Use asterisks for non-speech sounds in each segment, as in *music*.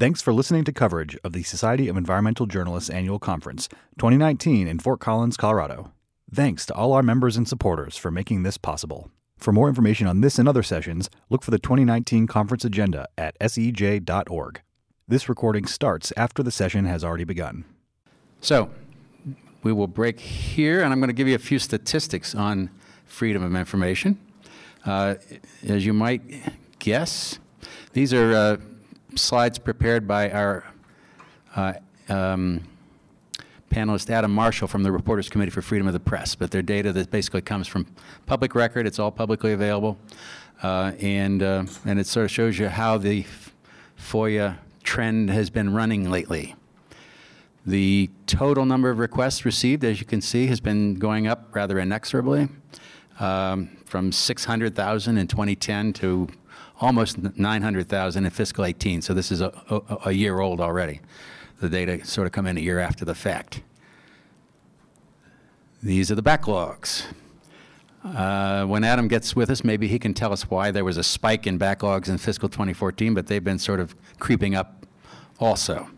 Thanks for listening to coverage of the Society of Environmental Journalists Annual Conference 2019 in Fort Collins, Colorado. Thanks to all our members and supporters for making this possible. For more information on this and other sessions, look for the 2019 conference agenda at sej.org. This recording starts after the session has already begun. So, we will break here, and I'm going to give you a few statistics on freedom of information. Uh, as you might guess, these are uh, slides prepared by our uh, um, panelist Adam Marshall from the Reporters Committee for Freedom of the Press. But they're data that basically comes from public record. It's all publicly available, uh, and uh, and it sort of shows you how the FOIA trend has been running lately. The total number of requests received, as you can see, has been going up rather inexorably, um, from 600,000 in 2010 to almost 900,000 in fiscal 18. So this is a, a, a, year old already. The data sort of come in a year after the fact. These are the backlogs. Uh, when Adam gets with us, maybe he can tell us why there was a spike in backlogs in fiscal 2014, but they've been sort of creeping up also.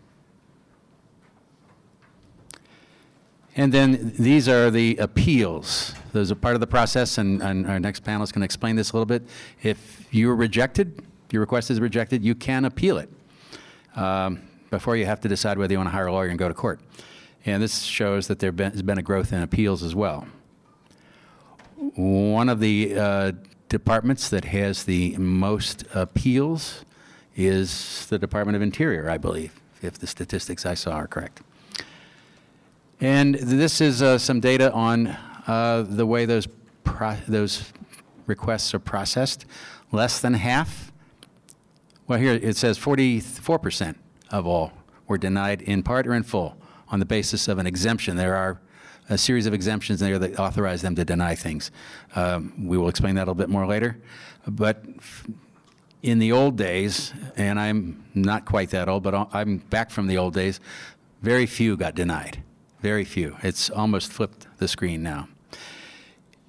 And then these are the appeals. Those are part of the process, and, and our next panelist can explain this a little bit. If you're rejected, your request is rejected, you can appeal it um, before you have to decide whether you want to hire a lawyer and go to court. And this shows that there has been a growth in appeals as well. One of the uh, departments that has the most appeals is the Department of Interior, I believe, if the statistics I saw are correct. And this is uh, some data on uh, the way those, those requests are processed. Less than half, well, here it says 44% of all were denied in part or in full on the basis of an exemption. There are a series of exemptions there that authorize them to deny things. Um, we will explain that a little bit more later. But in the old days, and I'm not quite that old, but I'm back from the old days, very few got denied. Very few. It's almost flipped the screen now.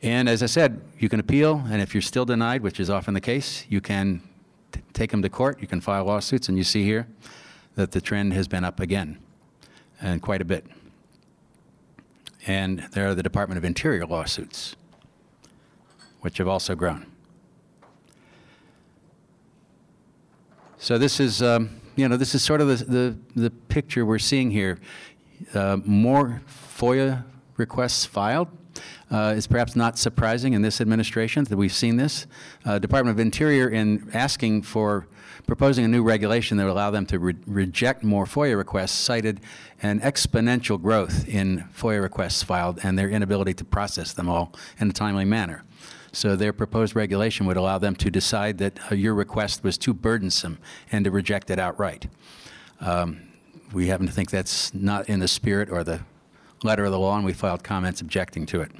And as I said, you can appeal, and if you're still denied, which is often the case, you can t- take them to court, you can file lawsuits, and you see here that the trend has been up again, and quite a bit. And there are the Department of Interior lawsuits, which have also grown. So this is, um, you know, this is sort of the, the, the picture we're seeing here uh, more FOIA requests filed. Uh, is perhaps not surprising in this administration that we've seen this. Uh, Department of Interior, in asking for proposing a new regulation that would allow them to re- reject more FOIA requests, cited an exponential growth in FOIA requests filed and their inability to process them all in a timely manner. So their proposed regulation would allow them to decide that uh, your request was too burdensome and to reject it outright. Um, we happen to think that's not in the spirit or the letter of the law, and we filed comments objecting to it.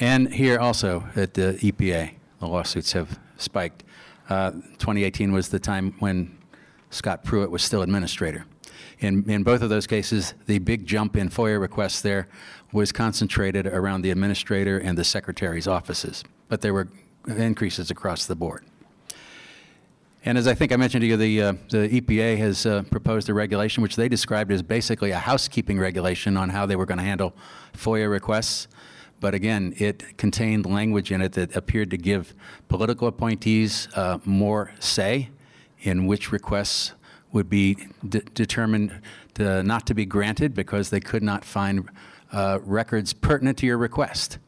And here also at the EPA, the lawsuits have spiked. Uh, 2018 was the time when Scott Pruitt was still administrator. In, in both of those cases, the big jump in FOIA requests there was concentrated around the administrator and the secretary's offices, but there were increases across the board. And as I think I mentioned to you, the, uh, the EPA has uh, proposed a regulation which they described as basically a housekeeping regulation on how they were going to handle FOIA requests. But again, it contained language in it that appeared to give political appointees uh, more say in which requests would be de- determined to not to be granted because they could not find uh, records pertinent to your request.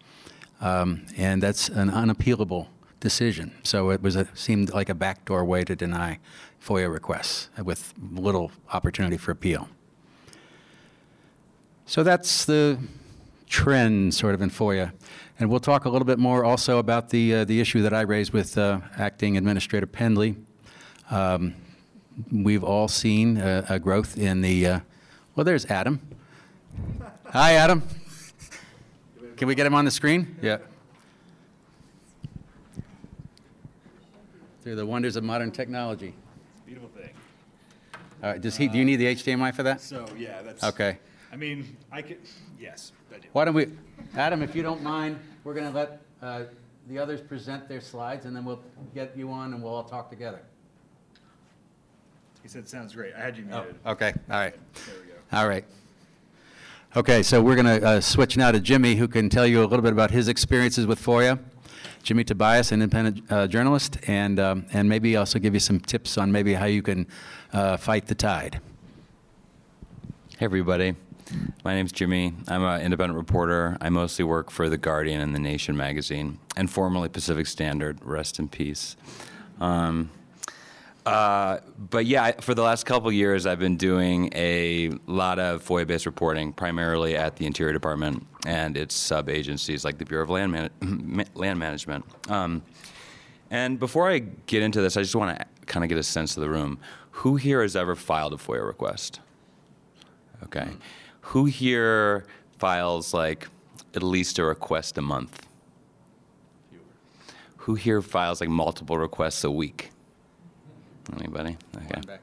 Um, and that's an unappealable decision. So it was a, seemed like a backdoor way to deny FOIA requests with little opportunity for appeal. So that's the trend sort of in FOIA. And we'll talk a little bit more also about the, uh, the issue that I raised with uh, Acting Administrator Pendley. Um, we've all seen a, a growth in the, uh, well, there's Adam. Hi, Adam. Can we get him on the screen? Yeah. Through the wonders of modern technology. Beautiful thing. All right, does he, do you need the HDMI for that? So, yeah, that's. Okay. I mean, I could, yes, I do. Why don't we, Adam, if you don't mind, we're going to let uh, the others present their slides, and then we'll get you on and we'll all talk together. He said, sounds great. I had you muted. Oh, Okay, all right. There we go. All right. Okay, so we're going to uh, switch now to Jimmy, who can tell you a little bit about his experiences with FOIA. Jimmy Tobias, independent uh, journalist, and, um, and maybe also give you some tips on maybe how you can uh, fight the tide. Hey, everybody. My name's Jimmy. I'm an independent reporter. I mostly work for The Guardian and The Nation magazine, and formerly Pacific Standard. Rest in peace. Um, uh, but yeah, for the last couple years, I've been doing a lot of FOIA-based reporting, primarily at the Interior Department and its sub-agencies like the Bureau of Land, Man- *clears throat* Land Management. Um, and before I get into this, I just want to kind of get a sense of the room. Who here has ever filed a FOIA request? Okay. Who here files like at least a request a month? Who here files like multiple requests a week? Anybody? Okay.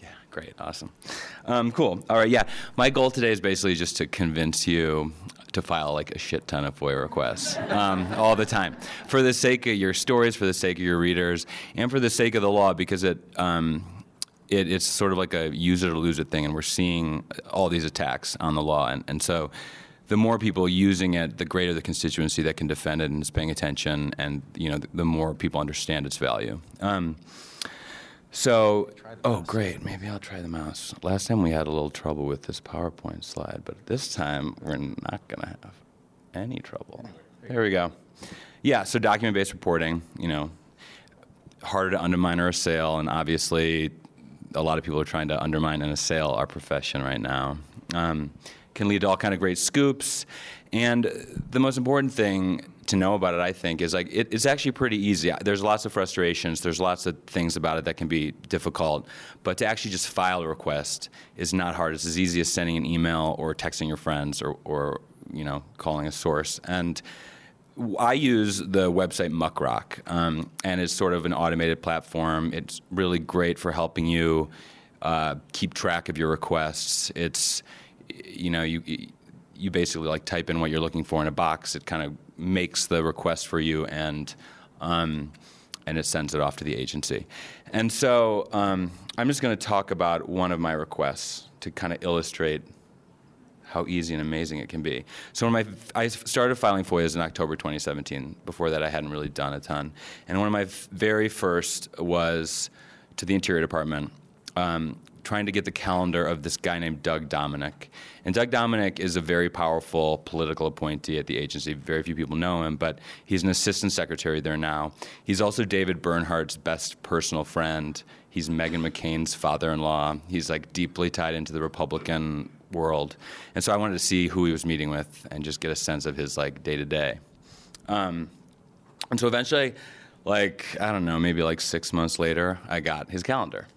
Yeah, great, awesome. Um, cool. All right, yeah. My goal today is basically just to convince you to file like a shit ton of FOIA requests um, all the time for the sake of your stories, for the sake of your readers, and for the sake of the law because it. Um, it, it's sort of like a use it or lose it thing, and we're seeing all these attacks on the law, and, and so the more people using it, the greater the constituency that can defend it and is paying attention, and you know, the, the more people understand its value. Um, so, oh, great. Maybe I'll try the mouse. Last time we had a little trouble with this PowerPoint slide, but this time we're not going to have any trouble. There we go. Yeah, so document based reporting, you know, harder to undermine or assail, and obviously a lot of people are trying to undermine and assail our profession right now. Um, can lead to all kind of great scoops, and the most important thing to know about it, I think, is like it, it's actually pretty easy. There's lots of frustrations. There's lots of things about it that can be difficult, but to actually just file a request is not hard. It's as easy as sending an email or texting your friends or, or you know calling a source and. I use the website Muckrock, um, and it's sort of an automated platform. It's really great for helping you uh, keep track of your requests. It's, you know, you you basically like type in what you're looking for in a box. It kind of makes the request for you, and um, and it sends it off to the agency. And so um, I'm just going to talk about one of my requests to kind of illustrate how easy and amazing it can be. So when my I started filing FOIAs in October 2017. Before that, I hadn't really done a ton. And one of my very first was to the Interior Department, um, trying to get the calendar of this guy named Doug Domenech. And Doug Domenech is a very powerful political appointee at the agency. Very few people know him, but he's an assistant secretary there now. He's also David Bernhardt's best personal friend. He's Meghan McCain's father-in-law. He's like deeply tied into the Republican world. And so I wanted to see who he was meeting with and just get a sense of his like day to day. And so eventually, like, I don't know, maybe like six months later, I got his calendar.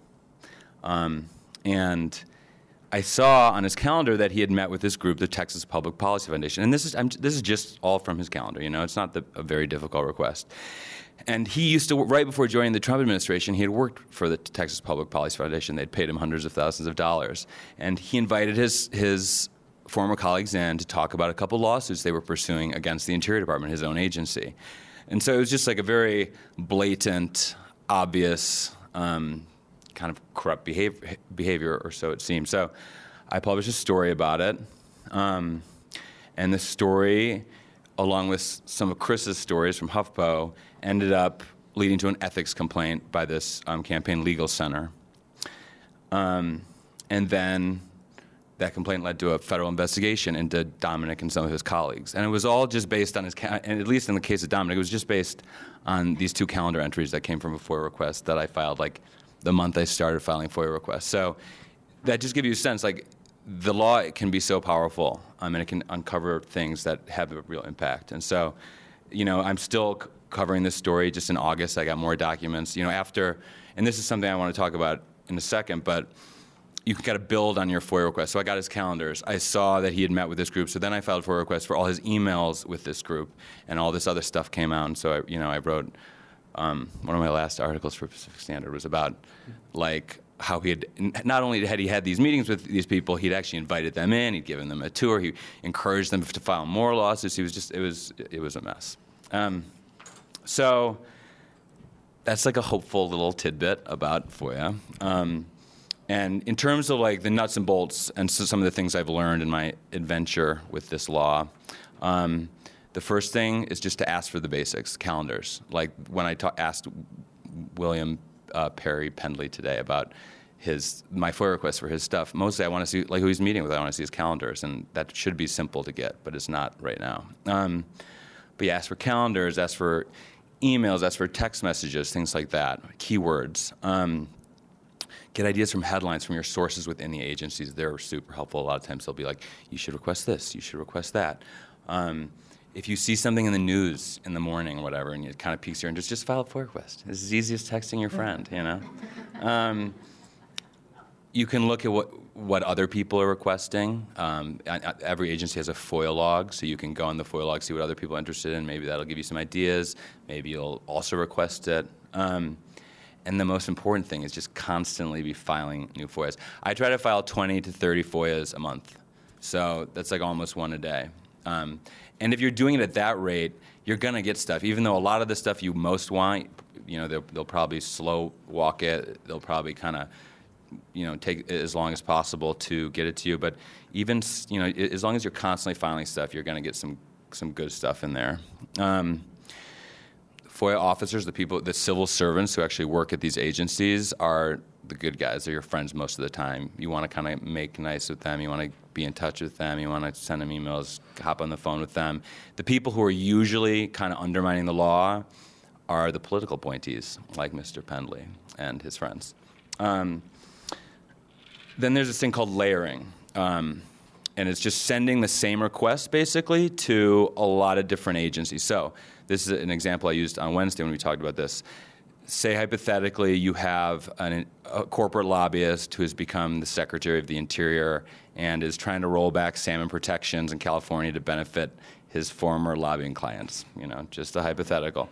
Um, and I saw on his calendar that he had met with this group, the Texas Public Policy Foundation. And this is, I'm, this is just all from his calendar, you know, it's not the, a very difficult request. And he used to, right before joining the Trump administration, he had worked for the Texas Public Policy Foundation. They'd paid him hundreds of thousands of dollars. And he invited his, his former colleagues in to talk about a couple lawsuits they were pursuing against the Interior Department, his own agency. And so it was just like a very blatant, obvious, um, kind of corrupt behavior, behavior, or so it seemed. So I published a story about it. Um, and the story, along with some of Chris's stories from HuffPo, ended up leading to an ethics complaint by this um, campaign legal center. Um, and then that complaint led to a federal investigation into Domenech and some of his colleagues. And it was all just based on his, ca- and at least in the case of Domenech, it was just based on these two calendar entries that came from a FOIA request that I filed like the month I started filing FOIA requests. So that just gives you a sense like the law can be so powerful um, I mean, it can uncover things that have a real impact. And so, you know, I'm still c- covering this story. Just in August, I got more documents. You know, after, and this is something I want to talk about in a second, but you got to build on your FOIA request. So I got his calendars. I saw that he had met with this group. So then I filed FOIA requests for all his emails with this group, and all this other stuff came out. And so I, you know, I wrote um, one of my last articles for Pacific Standard was about like how he had not only had he had these meetings with these people, he'd actually invited them in. He'd given them a tour. He encouraged them to file more lawsuits. He was just it was it was a mess. Um, so that's like a hopeful little tidbit about FOIA. Um, and in terms of like the nuts and bolts and so some of the things I've learned in my adventure with this law, um, the first thing is just to ask for the basics, calendars. Like when I ta- asked William uh, Perry Pendley today about his my FOIA request for his stuff, mostly I want to see like who he's meeting with. I want to see his calendars, and that should be simple to get, but it's not right now. Um, but yeah, ask for calendars, ask for emails, ask for text messages, things like that, keywords. Um, get ideas from headlines from your sources within the agencies. They're super helpful. A lot of times they'll be like, you should request this, you should request that. Um, if you see something in the news in the morning or whatever, and it kind of piques your interest, just file a FOIA request. It's as easy as texting your friend, you know? *laughs* Um, you can look at what, what other people are requesting. Um, every agency has a FOIA log, so you can go on the FOIA log, see what other people are interested in. Maybe that'll give you some ideas. Maybe you'll also request it. Um, and the most important thing is just constantly be filing new FOIAs. I try to file 20 to 30 FOIAs a month, so that's like almost one a day. Um, and if you're doing it at that rate, you're gonna get stuff. Even though a lot of the stuff you most want, you know, they'll, they'll probably slow walk it. They'll probably kind of you know take as long as possible to get it to you. But even you know as long as you're constantly filing stuff, you're to get some some good stuff in there. Um, FOIA officers, the people, the civil servants who actually work at these agencies, are the good guys. They're your friends most of the time. You want to kind of make nice with them. You want to be in touch with them. You want to send them emails, hop on the phone with them. The people who are usually kind of undermining the law are the political appointees, like Mr. Pendley and his friends. Um, then there's this thing called layering. Um, and it's just sending the same request basically to a lot of different agencies. So, this is an example I used on Wednesday when we talked about this. Say, hypothetically, you have an, a corporate lobbyist who has become the Secretary of the Interior and is trying to roll back salmon protections in California to benefit his former lobbying clients. You know, just a hypothetical.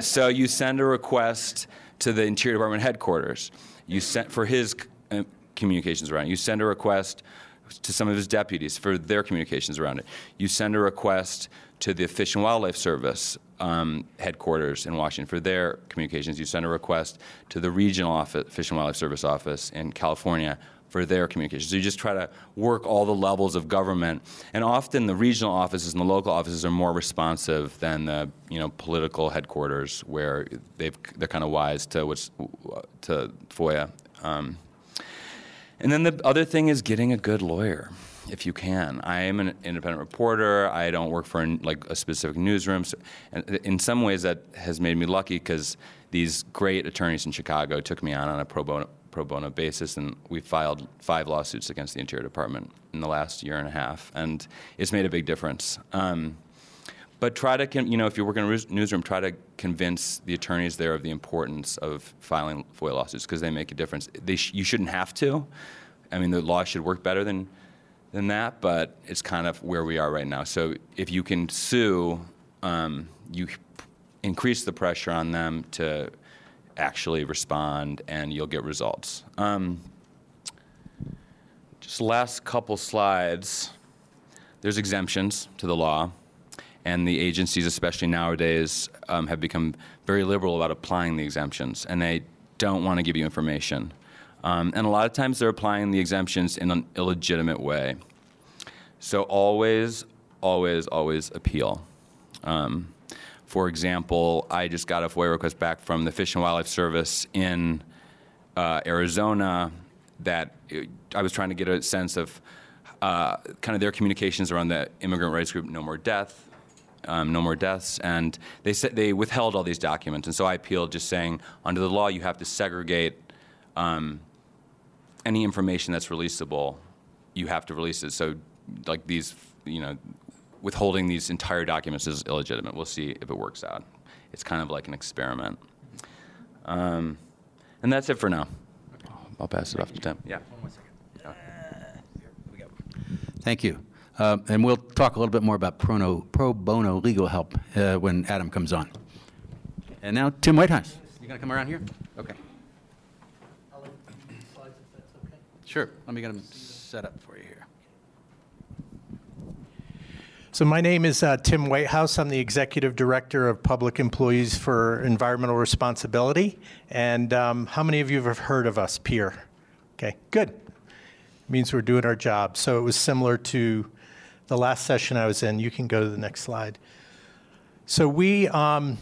so, you send a request to the Interior Department headquarters. You sent for his uh, communications around it. You send a request to some of his deputies for their communications around it. You send a request to the Fish and Wildlife Service um, headquarters in Washington for their communications. You send a request to the regional office, Fish and Wildlife Service office in California for their communications. So you just try to work all the levels of government, and often the regional offices and the local offices are more responsive than the you know political headquarters, where they've they're kind of wise to what's to FOIA. Um, and then the other thing is getting a good lawyer if you can. I am an independent reporter. I don't work for like a specific newsroom. So, and in some ways, that has made me lucky because these great attorneys in Chicago took me on on a pro bono, pro bono basis, and we filed five lawsuits against the Interior Department in the last year and a half, and it's made a big difference. Um, but try to, you know, if you work in a newsroom, try to convince the attorneys there of the importance of filing FOIA lawsuits because they make a difference. Sh- you shouldn't have to. I mean, the law should work better than than that, but it's kind of where we are right now. So if you can sue, um, you increase the pressure on them to actually respond, and you'll get results. Um, just last couple slides. There's exemptions to the law and the agencies, especially nowadays, um, have become very liberal about applying the exemptions, and they don't want to give you information. Um, and a lot of times they're applying the exemptions in an illegitimate way. So always, always, always appeal. Um, for example, I just got a FOIA request back from the Fish and Wildlife Service in uh, Arizona that it, I was trying to get a sense of uh, kind of their communications around the immigrant rights group No More Death, um, no more deaths, and they said they withheld all these documents. And so I appealed, just saying under the law you have to segregate um, any information that's releasable. You have to release it. So like these, you know, withholding these entire documents is illegitimate. We'll see if it works out. It's kind of like an experiment. Um, and that's it for now. I'll pass it off to Tim. Yeah. Thank you. Uh, and we'll talk a little bit more about pro, no, pro bono legal help uh, when Adam comes on. And now, Tim Whitehouse. You going to come around here? Okay. Sure. Let me get them set up for you here. So my name is uh, Tim Whitehouse. I'm the Executive Director of Public Employees for Environmental Responsibility. And um, how many of you have heard of us, PEER? Okay, good. Means we're doing our job. So it was similar to the last session I was in. You can go to the next slide. So we, um,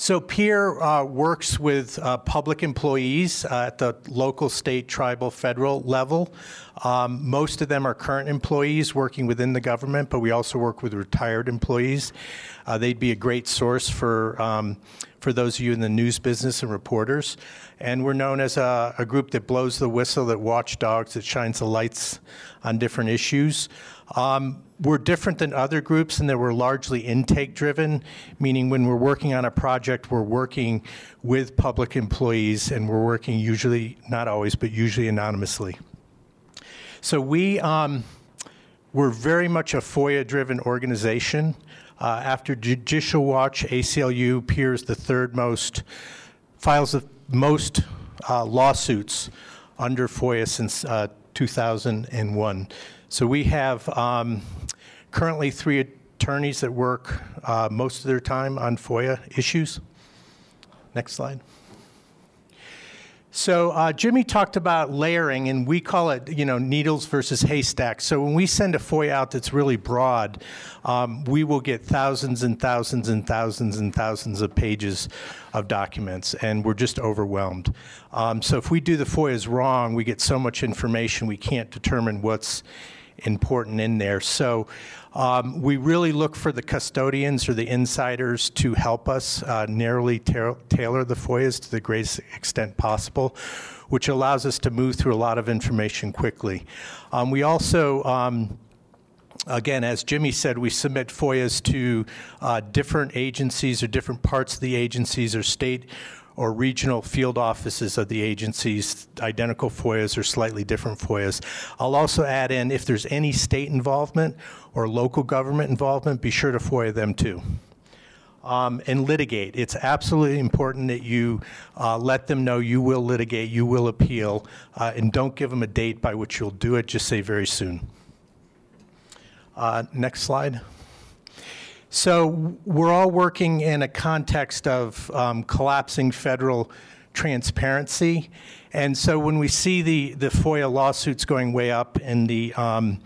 so PEER uh, works with uh, public employees uh, at the local, state, tribal, federal level. Um, most of them are current employees working within the government, but we also work with retired employees. Uh, they'd be a great source for um, for those of you in the news business and reporters. And we're known as a, a group that blows the whistle, that watchdogs, that shines the lights on different issues. Um, we're different than other groups in that we're largely intake driven, meaning when we're working on a project, we're working with public employees and we're working usually, not always, but usually anonymously. So we, um, we're very much a FOIA driven organization. Uh, after Judicial Watch, ACLU peers the third most, files the most uh, lawsuits under FOIA since uh, 2001. So we have um, currently three attorneys that work uh, most of their time on FOIA issues. Next slide. So uh, Jimmy talked about layering, and we call it, you know, needles versus haystacks. So when we send a FOIA out that's really broad, um, we will get thousands and thousands and thousands and thousands of pages of documents, and we're just overwhelmed. Um, so if we do the FOIAs wrong, we get so much information we can't determine what's important in there. So um, we really look for the custodians or the insiders to help us uh, narrowly ta- tailor the FOIAs to the greatest extent possible, which allows us to move through a lot of information quickly. Um, we also um, again, as Jimmy said, we submit FOIAs to uh, different agencies or different parts of the agencies or state or regional field offices of the agencies, identical FOIAs or slightly different FOIAs. I'll also add in if there's any state involvement or local government involvement, be sure to FOIA them too. Um, and litigate. It's absolutely important that you uh, let them know you will litigate, you will appeal, uh, and don't give them a date by which you'll do it. Just say very soon. Uh, next slide. So we're all working in a context of um, collapsing federal transparency. And so when we see the, the FOIA lawsuits going way up and the, um,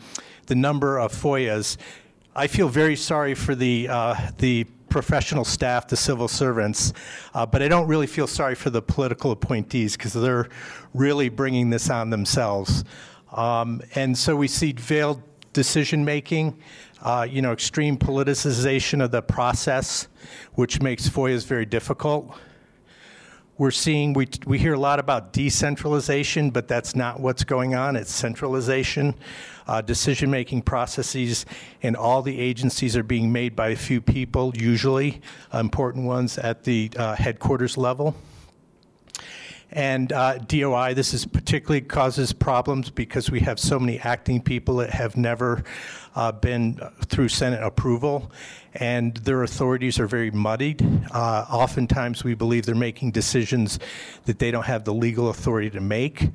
the number of FOIAs, I feel very sorry for the, uh, the professional staff, the civil servants, uh, but I don't really feel sorry for the political appointees because they're really bringing this on themselves. Um, and so we see veiled decision making uh, you know, extreme politicization of the process, which makes FOIAs very difficult. We're seeing, we, we hear a lot about decentralization, but that's not what's going on. It's centralization. Uh, decision making processes in all the agencies are being made by a few people, usually important ones at the uh, headquarters level. And uh, DOI, this is particularly causes problems because we have so many acting people that have never uh, been through Senate approval, and their authorities are very muddied. Uh, oftentimes, we believe they're making decisions that they don't have the legal authority to make.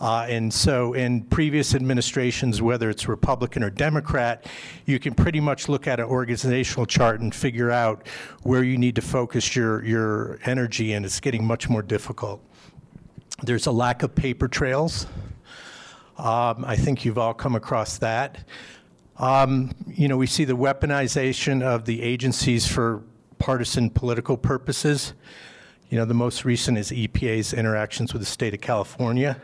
Uh, and so, in previous administrations, whether it's Republican or Democrat, you can pretty much look at an organizational chart and figure out where you need to focus your, your energy, and it's getting much more difficult. There's a lack of paper trails. Um, I think you've all come across that. Um, you know, we see the weaponization of the agencies for partisan political purposes. You know, the most recent is EPA's interactions with the state of California.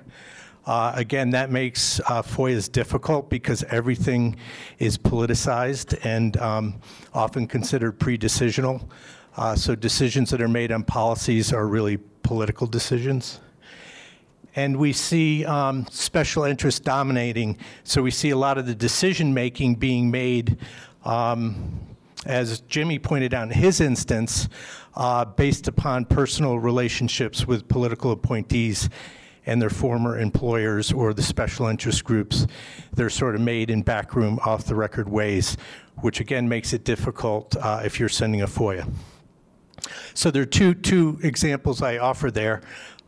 Uh, again, that makes uh, FOIAs difficult because everything is politicized and um, often considered pre decisional. Uh, so, decisions that are made on policies are really political decisions and we see um, special interests dominating. So we see a lot of the decision making being made, um, as Jimmy pointed out in his instance, uh, based upon personal relationships with political appointees and their former employers or the special interest groups. They're sort of made in backroom, off the record ways, which again makes it difficult uh, if you're sending a FOIA. So there are two, two examples I offer there.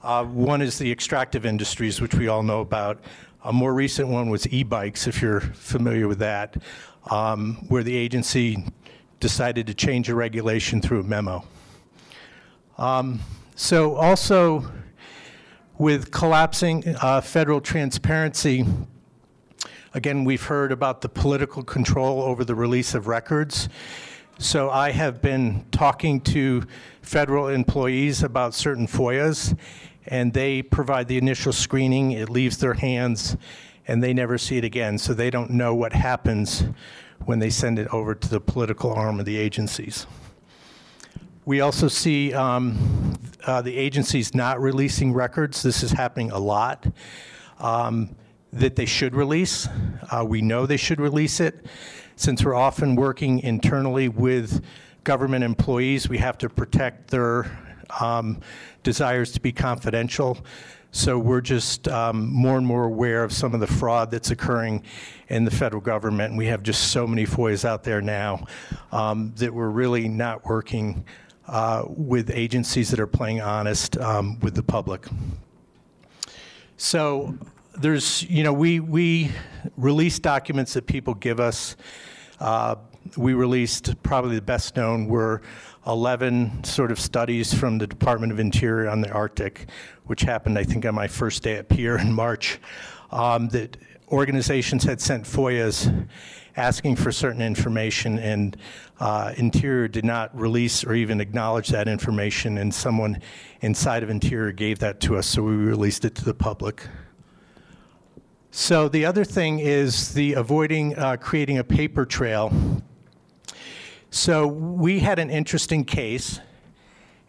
Uh, one is the extractive industries, which we all know about. A more recent one was e bikes, if you're familiar with that, um, where the agency decided to change a regulation through a memo. Um, so, also with collapsing uh, federal transparency, again, we've heard about the political control over the release of records. So, I have been talking to federal employees about certain FOIAs, and they provide the initial screening, it leaves their hands, and they never see it again. So, they don't know what happens when they send it over to the political arm of the agencies. We also see um, uh, the agencies not releasing records. This is happening a lot. Um, that they should release. Uh, we know they should release it. Since we're often working internally with government employees, we have to protect their um, desires to be confidential. So we're just um, more and more aware of some of the fraud that's occurring in the federal government. We have just so many FOIAs out there now um, that we're really not working uh, with agencies that are playing honest um, with the public. So there's, you know, we, we release documents that people give us. Uh, we released probably the best known were 11 sort of studies from the Department of Interior on the Arctic, which happened, I think, on my first day at PEER in March, um, that organizations had sent FOIAs asking for certain information, and uh, Interior did not release or even acknowledge that information, and someone inside of Interior gave that to us, so we released it to the public. So the other thing is the avoiding uh, creating a paper trail. So we had an interesting case.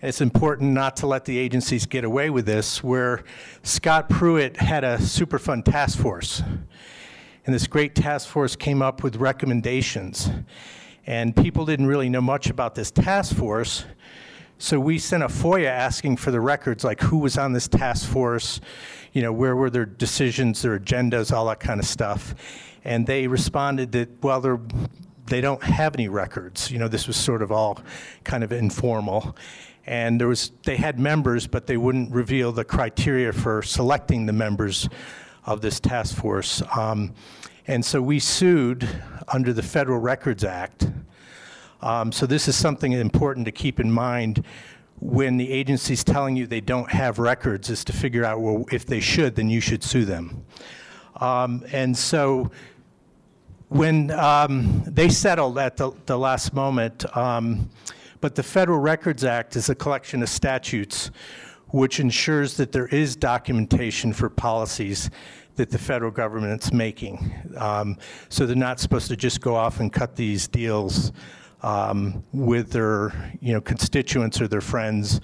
It's important not to let the agencies get away with this, where Scott Pruitt had a Superfund task force. And this great task force came up with recommendations. And people didn't really know much about this task force. So we sent a FOIA asking for the records, like who was on this task force, you know, where were their decisions, their agendas, all that kind of stuff. And they responded that, well, they're, they don't have any records. You know, this was sort of all kind of informal. And there was, they had members, but they wouldn't reveal the criteria for selecting the members of this task force. Um, and so we sued under the Federal Records Act. Um, so this is something important to keep in mind when the agency's telling you they don't have records is to figure out, well, if they should, then you should sue them. Um, and so when um, they settled at the, the last moment, um, but the Federal Records Act is a collection of statutes which ensures that there is documentation for policies that the federal government's making. Um, so they're not supposed to just go off and cut these deals um, with their you know constituents or their friends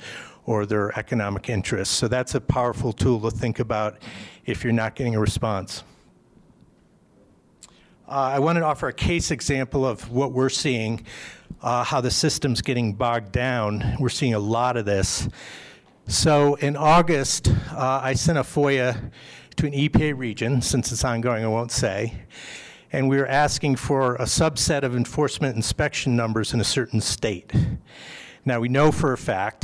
or their economic interests. So that's a powerful tool to think about if you're not getting a response. Uh, I want to offer a case example of what we're seeing, uh, how the system's getting bogged down. We're seeing a lot of this. So in August, uh, I sent a FOIA to an EPA region, since it's ongoing, I won't say and we were asking for a subset of enforcement inspection numbers in a certain state. Now, we know for a fact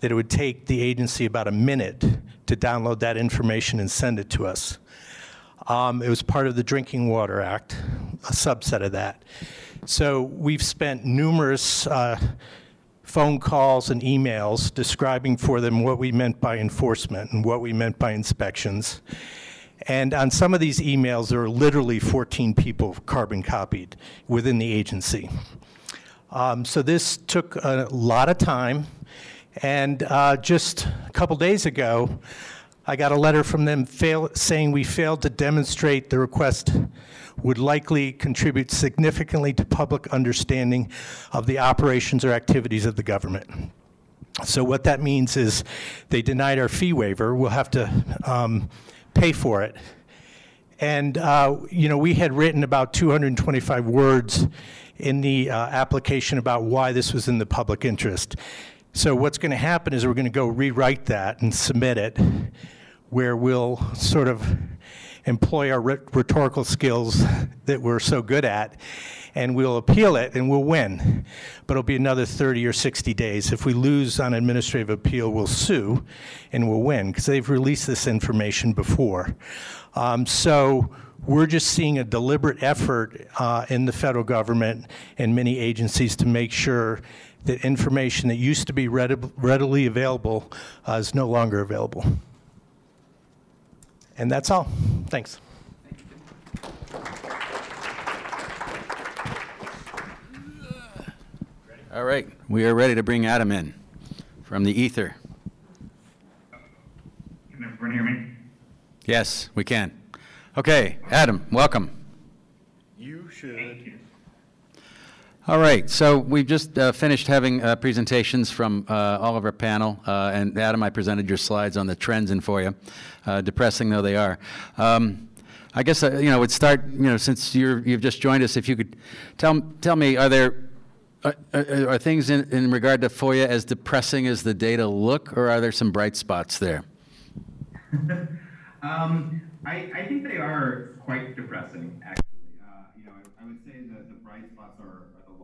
that it would take the agency about a minute to download that information and send it to us. Um, it was part of the Drinking Water Act, a subset of that. So we've spent numerous uh, phone calls and emails describing for them what we meant by enforcement and what we meant by inspections. And on some of these emails, there are literally 14 people carbon copied within the agency. Um, so this took a lot of time. And uh, just a couple days ago, I got a letter from them fail, saying we failed to demonstrate the request would likely contribute significantly to public understanding of the operations or activities of the government. So, what that means is they denied our fee waiver. We'll have to um, pay for it. And, uh, you know, we had written about 225 words in the uh, application about why this was in the public interest. So, what's going to happen is we're going to go rewrite that and submit it, where we'll sort of employ our rhetorical skills that we're so good at, and we'll appeal it and we'll win. But it'll be another 30 or 60 days. If we lose on administrative appeal, we'll sue and we'll win because they've released this information before. Um, so we're just seeing a deliberate effort uh, in the federal government and many agencies to make sure that information that used to be readily available uh, is no longer available. And that's all. Thanks. All right, we are ready to bring Adam in from the ether. Can everyone hear me? Yes, we can. Okay, Adam, welcome. You should. All right, so we've just uh, finished having uh, presentations from uh, all of our panel, uh, and Adam, I presented your slides on the trends in FOIA, uh, depressing though they are. Um, I guess uh, you know, would start you know, since you're you've just joined us, if you could tell tell me, are there are, are, things in, in regard to FOIA as depressing as the data look, or are there some bright spots there? *laughs* um, I, I, think they are quite depressing, actually. You know, I, I, would say that the bright spots are,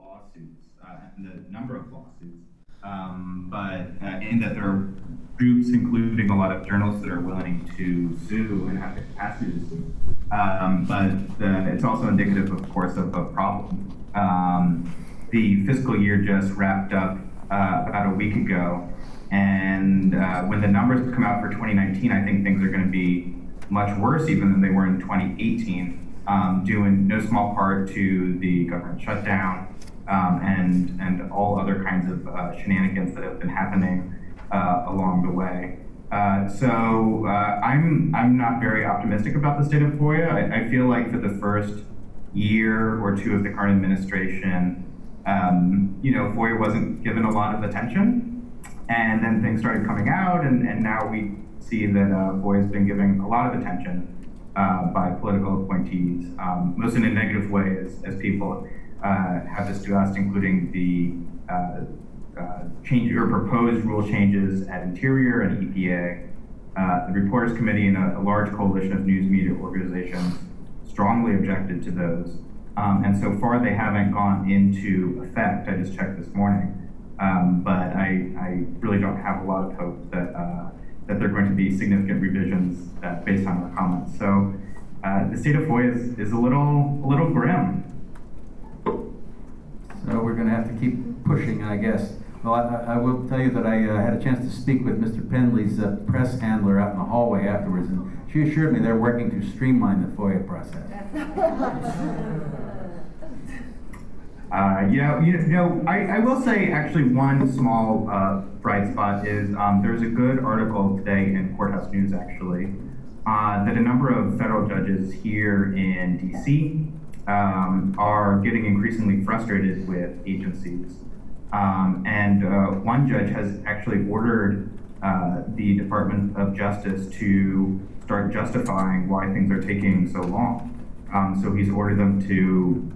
lawsuits uh, the number of lawsuits, um, but uh, in that there are groups, including a lot of journalists, that are willing to sue and have the capacity to sue. Um, but the, it's also indicative, of course, of a problem. Um, the fiscal year just wrapped up uh, about a week ago. And uh, when the numbers come out for 2019, I think things are going to be much worse even than they were in 2018, um, due in no small part to the government shutdown um, and, and all other kinds of uh, shenanigans that have been happening uh, along the way. Uh, so uh, I'm, I'm not very optimistic about the state of FOIA. I, I feel like for the first year or two of the current administration, um, you know, FOIA wasn't given a lot of attention, and then things started coming out, and, and now we see that uh, FOIA has been given a lot of attention uh, by political appointees, um, most in a negative way, as, as people uh, have this discussed, including the uh, uh, change or proposed rule changes at Interior and EPA. The Reporters Committee and a, a large coalition of news media organizations strongly objected to those. Um, and so far, they haven't gone into effect. I just checked this morning. Um, but I, I, really don't have a lot of hope that, uh, that there are going to be significant revisions uh, based on our comments. So uh, the state of FOIA is, is a little, a little grim. So we're going to have to keep pushing, I guess. Well, I, I will tell you that I uh, had a chance to speak with Mr. Pendley's uh, press handler out in the hallway afterwards, and she assured me they're working to streamline the FOIA process. *laughs* Uh, you know, you know, I, I will say actually one small uh, bright spot is um, there's a good article today in Courthouse News actually uh, that a number of federal judges here in D.C. Um, are getting increasingly frustrated with agencies, um, and uh, one judge has actually ordered uh, the Department of Justice to start justifying why things are taking so long. Um, so he's ordered them to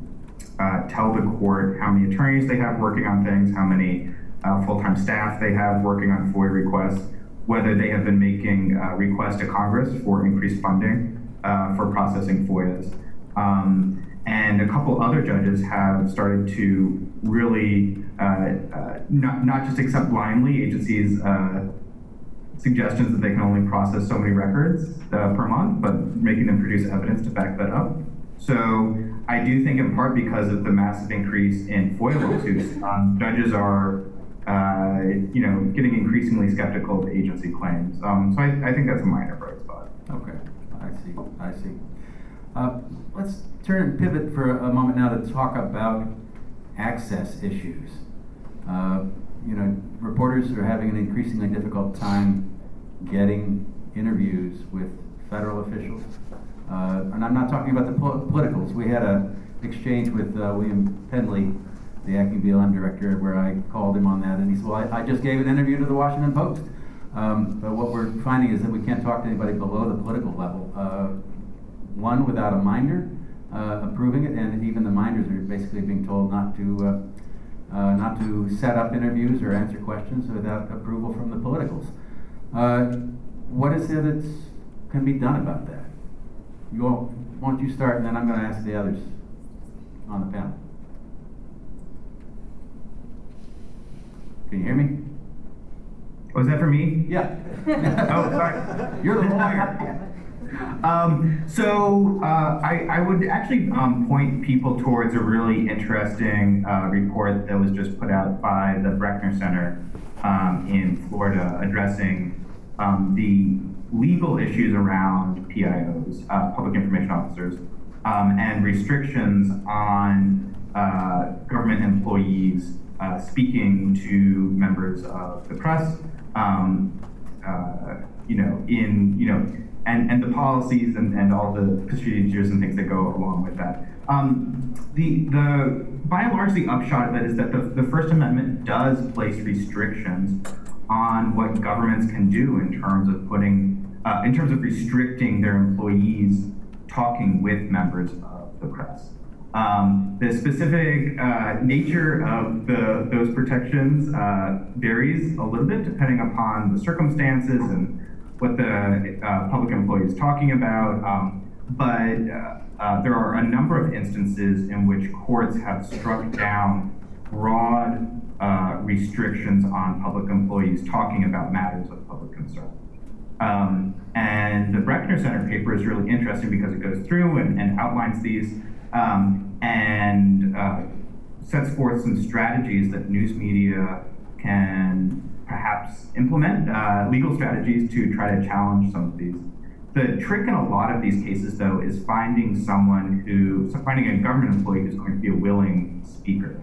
uh, tell the court how many attorneys they have working on things, how many uh, full-time staff they have working on FOIA requests, whether they have been making uh, requests to Congress for increased funding uh, for processing FOIAs. Um, and a couple other judges have started to really uh, uh, not, not just accept blindly agencies' suggestions that they can only process so many records per month, but making them produce evidence to back that up. So I do think in part because of the massive increase in FOIA lawsuits, um, judges are, uh, you know, getting increasingly skeptical of agency claims. Um, so I, I, think that's a minor bright spot. Okay, I see, I see. Uh, let's turn and pivot for a moment now to talk about access issues. Uh, you know, reporters are having an increasingly difficult time getting interviews with federal officials, uh, and I'm not talking about the pol- politicals. We had a exchange with uh, William Pendley, the acting BLM director, where I called him on that, and he said, "Well, I, I just gave an interview to the Washington Post." Um, but what we're finding is that we can't talk to anybody below the political level. Uh, one, without a minder uh, approving it, and even the minders are basically being told not to uh, uh, not to set up interviews or answer questions without approval from the politicals. what is there that can be done about that? You all, why don't you start, and then I'm going to ask the others on the panel. Can you hear me? Was that for me? Yeah. *laughs* Oh, sorry. You're the lawyer. *laughs* Um, so uh, I, I would actually um, point people towards a really interesting uh, report that was just put out by the Brechner Center um, in Florida addressing um, the legal issues around PIOs, uh, public information officers, um, and restrictions on uh, government employees uh, speaking to members of the press. Um, uh, you know, in you know, and and the policies and, and all the procedures and things that go along with that. Um, the the by and large, the upshot of that is that the, the First Amendment does place restrictions on what governments can do in terms of putting, uh, in terms of restricting their employees talking with members of the press. Um, the specific uh, nature of the, those protections uh, varies a little bit depending upon the circumstances and what the uh, public employee is talking about. Um, but uh, uh, there are a number of instances in which courts have struck down broad uh, restrictions on public employees talking about matters of public concern. Um, and the Brechner Center paper is really interesting because it goes through and, and outlines these um, and uh, sets forth some strategies that news media can perhaps implement, uh, legal strategies to try to challenge some of these. The trick in a lot of these cases, though, is finding someone who, so finding a government employee who's going to be a willing speaker.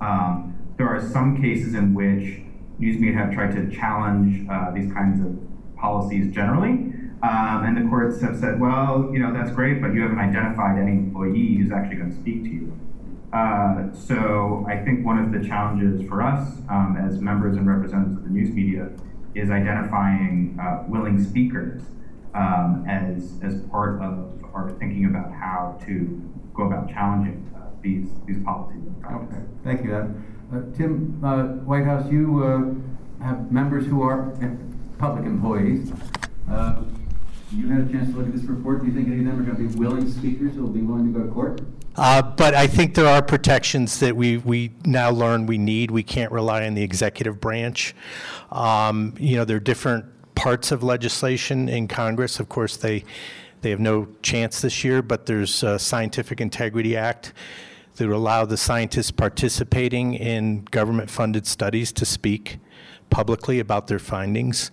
Um, there are some cases in which news media have tried to challenge uh, these kinds of policies generally, um, and the courts have said, well, you know, that's great, but you haven't identified any employee who's actually going to speak to you. Uh, so I think one of the challenges for us um, as members and representatives of the news media is identifying uh, willing speakers um, as, as part of our thinking about how to go about challenging uh, these, these policies. Okay, thank you, Adam. Uh, Tim, uh, White House, you uh, have members who are public employees. You had a chance to look at this report. Do you think any of them are going to be willing speakers who will be willing to go to court? Uh, But I think there are protections that we, we now learn we need. We can't rely on the executive branch. Um, You know, there are different parts of legislation in Congress. Of course, they, they have no chance this year, but there's a Scientific Integrity Act that would allow the scientists participating in government-funded studies to speak publicly about their findings.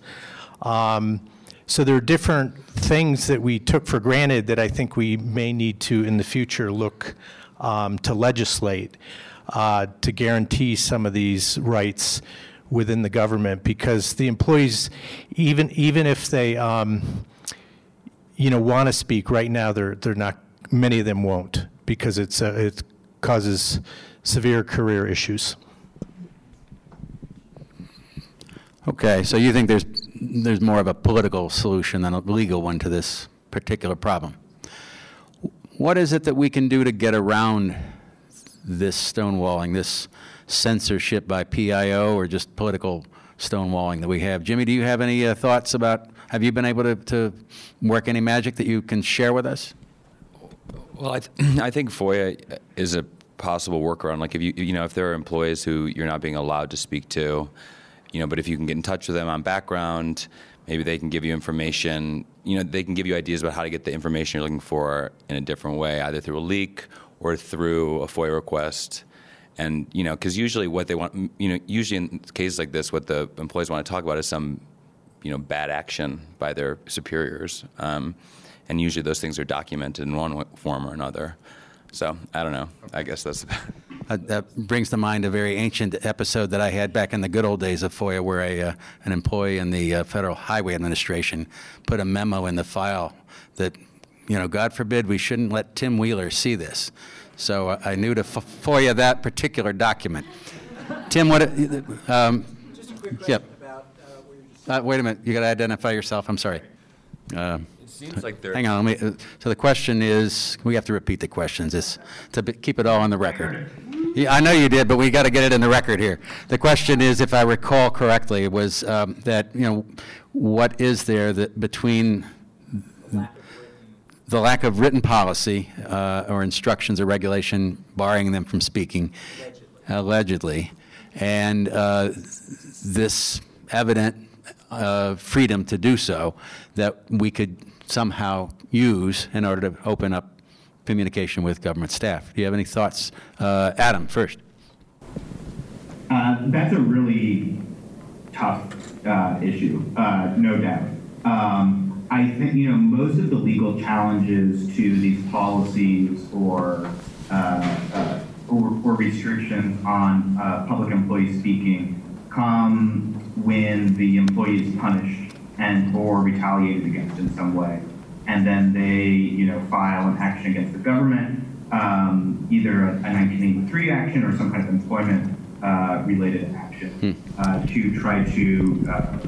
Um, so there are different things that we took for granted that I think we may need to, in the future, look um, to legislate uh, to guarantee some of these rights within the government because the employees, even even if they, um, you know, want to speak right now, they're they're not. Many of them won't because it's it causes severe career issues. Okay, so you think there's, there's more of a political solution than a legal one to this particular problem? What is it that we can do to get around this stonewalling, this censorship by PIO or just political stonewalling that we have? Jimmy, do you have any uh, thoughts about, have you been able to, to work any magic that you can share with us? Well, I, th- *clears throat* I think FOIA is a possible workaround. Like if you you know if there are employees who you're not being allowed to speak to, you know, but if you can get in touch with them on background, maybe they can give you information. You know, they can give you ideas about how to get the information you're looking for in a different way, either through a leak or through a FOIA request. And you know, because usually what they want, you know, usually in cases like this, what the employees want to talk about is some, you know, bad action by their superiors. Um, and usually those things are documented in one form or another. So I don't know. I guess that's. Uh, that brings to mind a very ancient episode that I had back in the good old days of FOIA, where a, uh, an employee in the uh, Federal Highway Administration put a memo in the file that, you know, God forbid we shouldn't let Tim Wheeler see this. So uh, I knew to f- FOIA that particular document. Tim, what? uh, Um, Just a quick question Yep. about uh, where uh, wait a minute. You got to identify yourself. I'm sorry. Um, seems like they're. Hang on, let me, uh, so the question is, we have to repeat the questions, it's to be- keep it all on the record. Yeah, I know you did, but we got to get it in the record here. The question is, if I recall correctly, was um, that, you know, what is there that between the lack of written policy uh, or instructions or regulation barring them from speaking, allegedly, and uh, this evident uh, freedom to do so that we could somehow use in order to open up communication with government staff. Do you have any thoughts? Uh, Adam, first. Uh, that's a really tough uh, issue, uh, no doubt. Um, I think you know most of the legal challenges to these policies or uh, or, or, restrictions on uh, public employee speaking come when the employee is punished and or retaliated against in some way, and then they you know file an action against the government, um, either a, a 1983 action or some kind of employment uh, related action hmm. uh, to try to uh,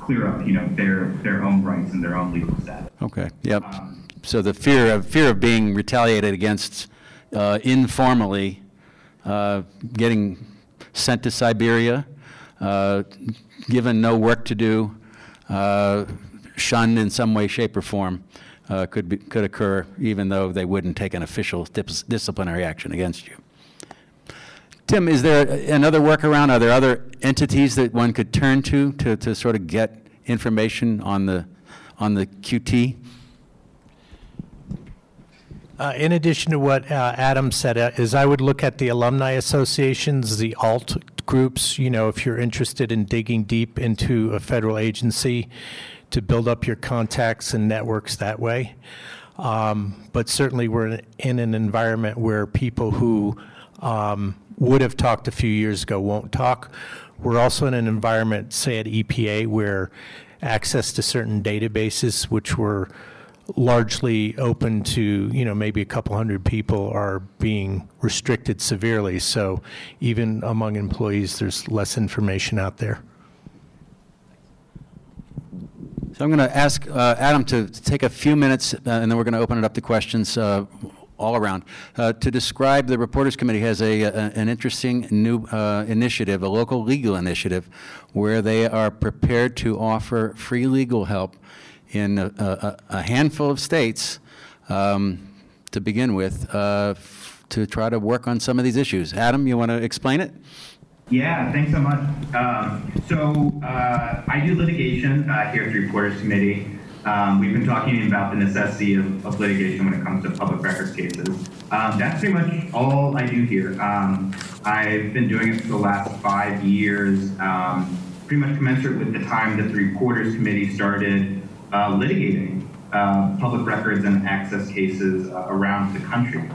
clear up, you know, their their own rights and their own legal status. Okay. Yep. Um, so the fear of fear of being retaliated against uh, informally, uh, getting sent to Siberia, uh, given no work to do, shunned in some way, shape, or form. could be, could occur even though they wouldn't take an official dis disciplinary action against you. Tim, is there another workaround? Are there other entities that one could turn to to, to sort of get information on the, on the QT? Uh, in addition to what uh, Adam said, uh, is I would look at the alumni associations, the alt groups. You know, if you're interested in digging deep into a federal agency, to build up your contacts and networks that way. Um, but certainly, we're in an environment where people who um, would have talked a few years ago won't talk. We're also in an environment, say at EPA, where access to certain databases, which were largely open to, you know, maybe a couple hundred people, are being restricted severely. So even among employees, there's less information out there. So I'm going to ask uh, Adam to, to, take a few minutes, uh, and then we're going to open it up to questions. Uh, all around. Uh, to describe the Reporters Committee has a, a an interesting new uh, initiative, a local legal initiative, where they are prepared to offer free legal help in a, a, a handful of states um, to begin with uh, to try to work on some of these issues. Adam, you want to explain it? Yeah, thanks so much. Um, so uh, I do litigation uh, here at the Reporters Committee. Um, we've been talking about the necessity of, of, litigation when it comes to public records cases. Um, that's pretty much all I do here. Um, I've been doing it for the last five years, um, pretty much commensurate with the time that the Reporters Committee started uh, litigating uh, public records and access cases uh, around the country.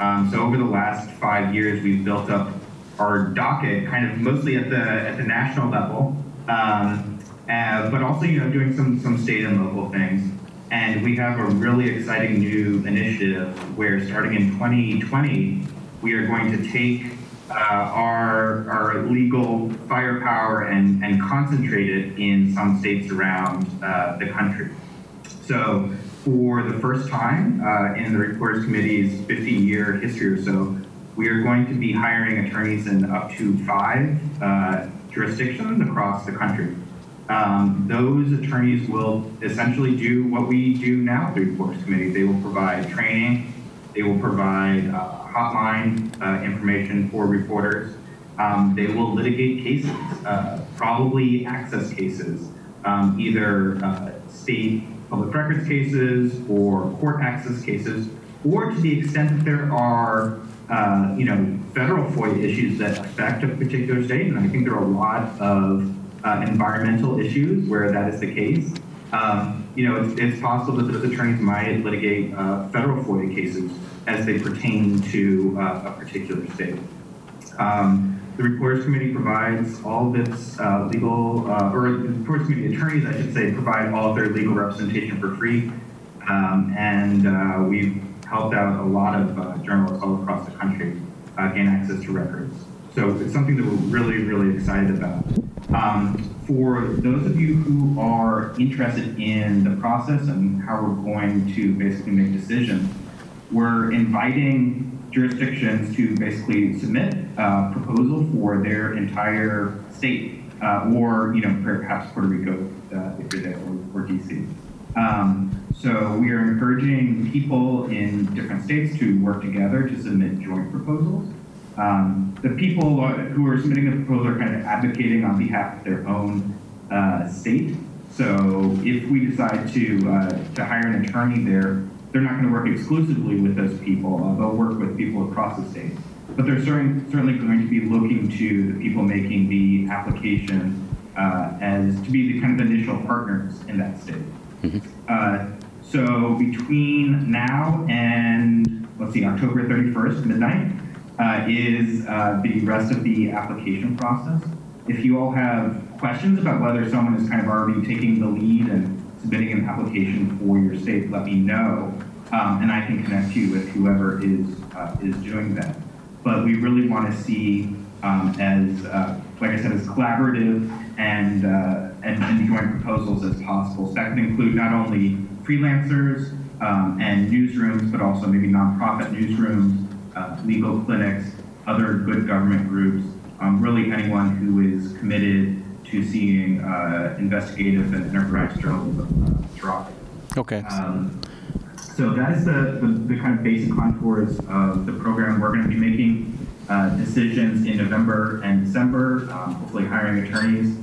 Um, so over the last five years, we've built up our docket kind of mostly at the at the national level. Um, uh, but also you know doing some some state and local things. And we have a really exciting new initiative where starting in 2020, we are going to take uh, our, our legal firepower and, and concentrate it in some states around uh, the country. So for the first time uh, in the Reporters Committee's 50 year history or so, we are going to be hiring attorneys in up to five uh, jurisdictions across the country. Um, those attorneys will essentially do what we do now through the Reporters Committee. They will provide training, they will provide uh, hotline uh, information for reporters. Um, they will litigate cases, uh, probably access cases, um, either uh, state public records cases or court access cases, or to the extent that there are uh, you know, federal FOIA issues that affect a particular state, and I think there are a lot of uh, environmental issues where that is the case. Um, you know, it's, it's, possible that those attorneys might litigate uh, federal FOIA cases as they pertain to uh, a particular state. Um, the Reporters Committee provides all of its uh, legal, uh, or the Reporters Committee attorneys, I should say, provide all of their legal representation for free. Um, and we've helped out a lot of journalists all across the country gain access to records. So it's something that we're really, really excited about. Um, for those of you who are interested in the process and how we're going to basically make decisions, we're inviting jurisdictions to basically submit a proposal for their entire state, uh, or you know perhaps Puerto Rico uh, if you're there, or, or DC. Um, So we are encouraging people in different states to work together to submit joint proposals. Um, the people who are submitting the proposal are kind of advocating on behalf of their own uh, state. So if we decide to uh, to hire an attorney there, they're not going to work exclusively with those people. Uh, they'll work with people across the state. But they're certain, certainly going to be looking to the people making the application uh, as to be the kind of initial partners in that state. Uh, so between now and let's see, October 31st, midnight, uh, is uh, the rest of the application process. If you all have questions about whether someone is kind of already taking the lead and submitting an application for your state, let me know, um, and I can connect you with whoever is uh, is doing that. But we really want to see um, as, uh, like I said, as collaborative and, uh, and and joint proposals as possible. So that could include not only freelancers um, and newsrooms, but also maybe nonprofit newsrooms, uh, legal clinics, other good government groups, um, really anyone who is committed to seeing uh, investigative and enterprise journalism uh, thrive. Okay. Um, so that is the, the, the kind of basic contours of the program. We're going to be making uh, decisions in November and December, um, hopefully hiring attorneys.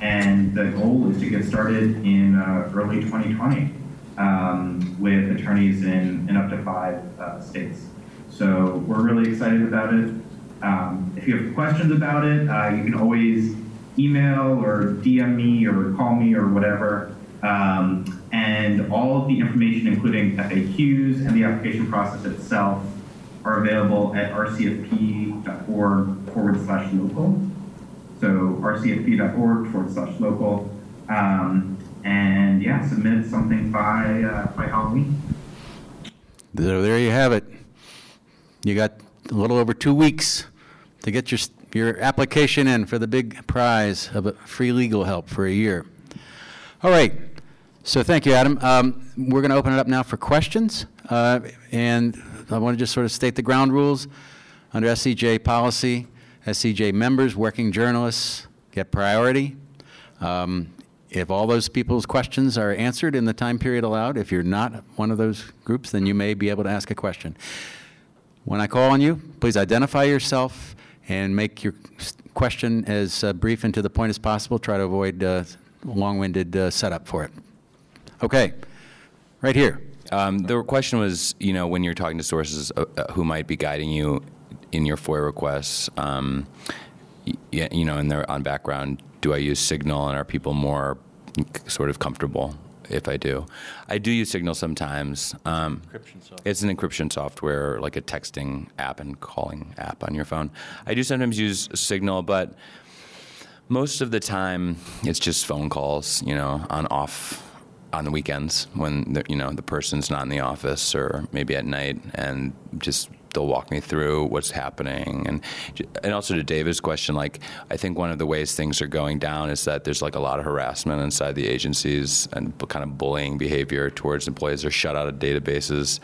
And the goal is to get started in uh, early 2020 um, with attorneys in, in up to five uh, states. So we're really excited about it. Um, if you have questions about it, uh, you can always email or DM me or call me or whatever. Um, and all of the information, including FAQs and the application process itself, are available at rcfp.org forward slash local. So rcfp.org forward slash local. Um, and yeah, submit something by, uh, by Halloween. So there you have it. You got a little over two weeks to get your, your application in for the big prize of free legal help for a year. All right. So thank you, Adam. Um, we're going to open it up now for questions. Uh, and I want to just sort of state the ground rules. Under SEJ policy, SEJ members, working journalists get priority. Um, if all those people's questions are answered in the time period allowed, if you're not one of those groups, then you may be able to ask a question. When I call on you, please identify yourself and make your question as uh, brief and to the point as possible. Try to avoid uh, long-winded uh, setup for it. Okay, right here. Um, the question was, you know, when you're talking to sources uh, uh, who might be guiding you in your FOIA requests, um, y- you know, in they're on background, do I use Signal and are people more sort of comfortable if I do? I do use Signal sometimes. Um, It's an encryption software, like a texting app and calling app on your phone. I do sometimes use Signal, but most of the time it's just phone calls, you know, on off on the weekends when the, you know the person's not in the office or maybe at night and just they'll walk me through what's happening and and also to David's question like I think one of the ways things are going down is that there's like a lot of harassment inside the agencies and kind of bullying behavior towards employees they're shut out of databases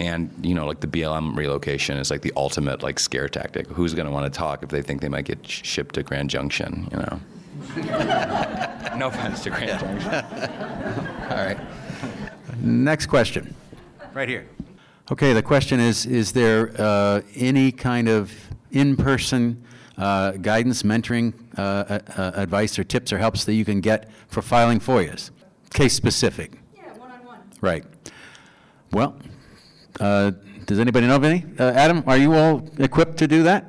and you know like the BLM relocation is like the ultimate like scare tactic who's going to want to talk if they think they might get shipped to Grand Junction you know *laughs* no offense to Grand Junction *laughs* All right. Next question. Right here. Okay, the question is, is there uh, any kind of in-person uh, guidance, mentoring, uh, uh, uh, advice or tips or helps that you can get for filing FOIAs? Case specific. Yeah, one-on-one. Right. Well, uh, does anybody know of any? Uh, Adam, are you all equipped to do that?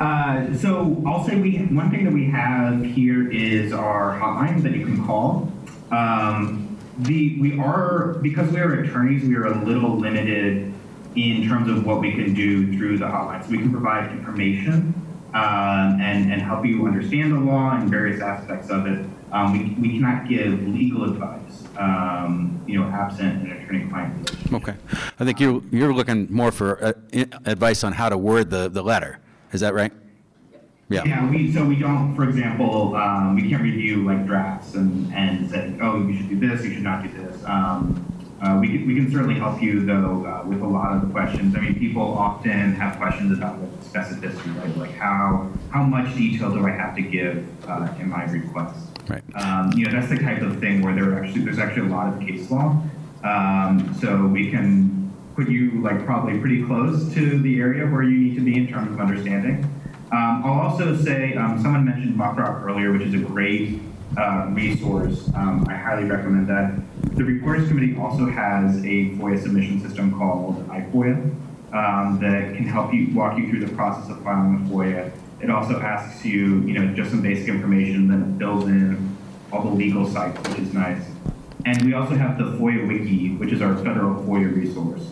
Uh, so I'll say we one thing that we have here is our hotline that you can call. Um, the we are because we are attorneys, we are a little limited in terms of what we can do through the hotline. We can provide information um, and and help you understand the law and various aspects of it. Um, we, we cannot give legal advice, um, you know, absent an attorney-client. Okay. I think you're, you're looking more for uh, advice on how to word the, the letter. Is that right? Yeah. Yeah, we, so we don't, for example, um, we can't review like drafts and, and say, oh, you should do this, you should not do this. Um, uh, we, can, we can certainly help you though uh, with a lot of the questions. I mean, people often have questions about like, specificity, right? Like how, how much detail do I have to give uh, in my request? Right. Um, you know, that's the type of thing where there are actually, there's actually a lot of case law Um, so we can put you like probably pretty close to the area where you need to be in terms of understanding. Um, I'll also say um, someone mentioned Muckrock earlier, which is a great uh, resource. Um, I highly recommend that. The Reporters Committee also has a FOIA submission system called iFOIA um, that can help you walk you through the process of filing a FOIA. It also asks you, you know, just some basic information, then it fills in all the legal cites, which is nice. And we also have the FOIA Wiki, which is our federal FOIA resource,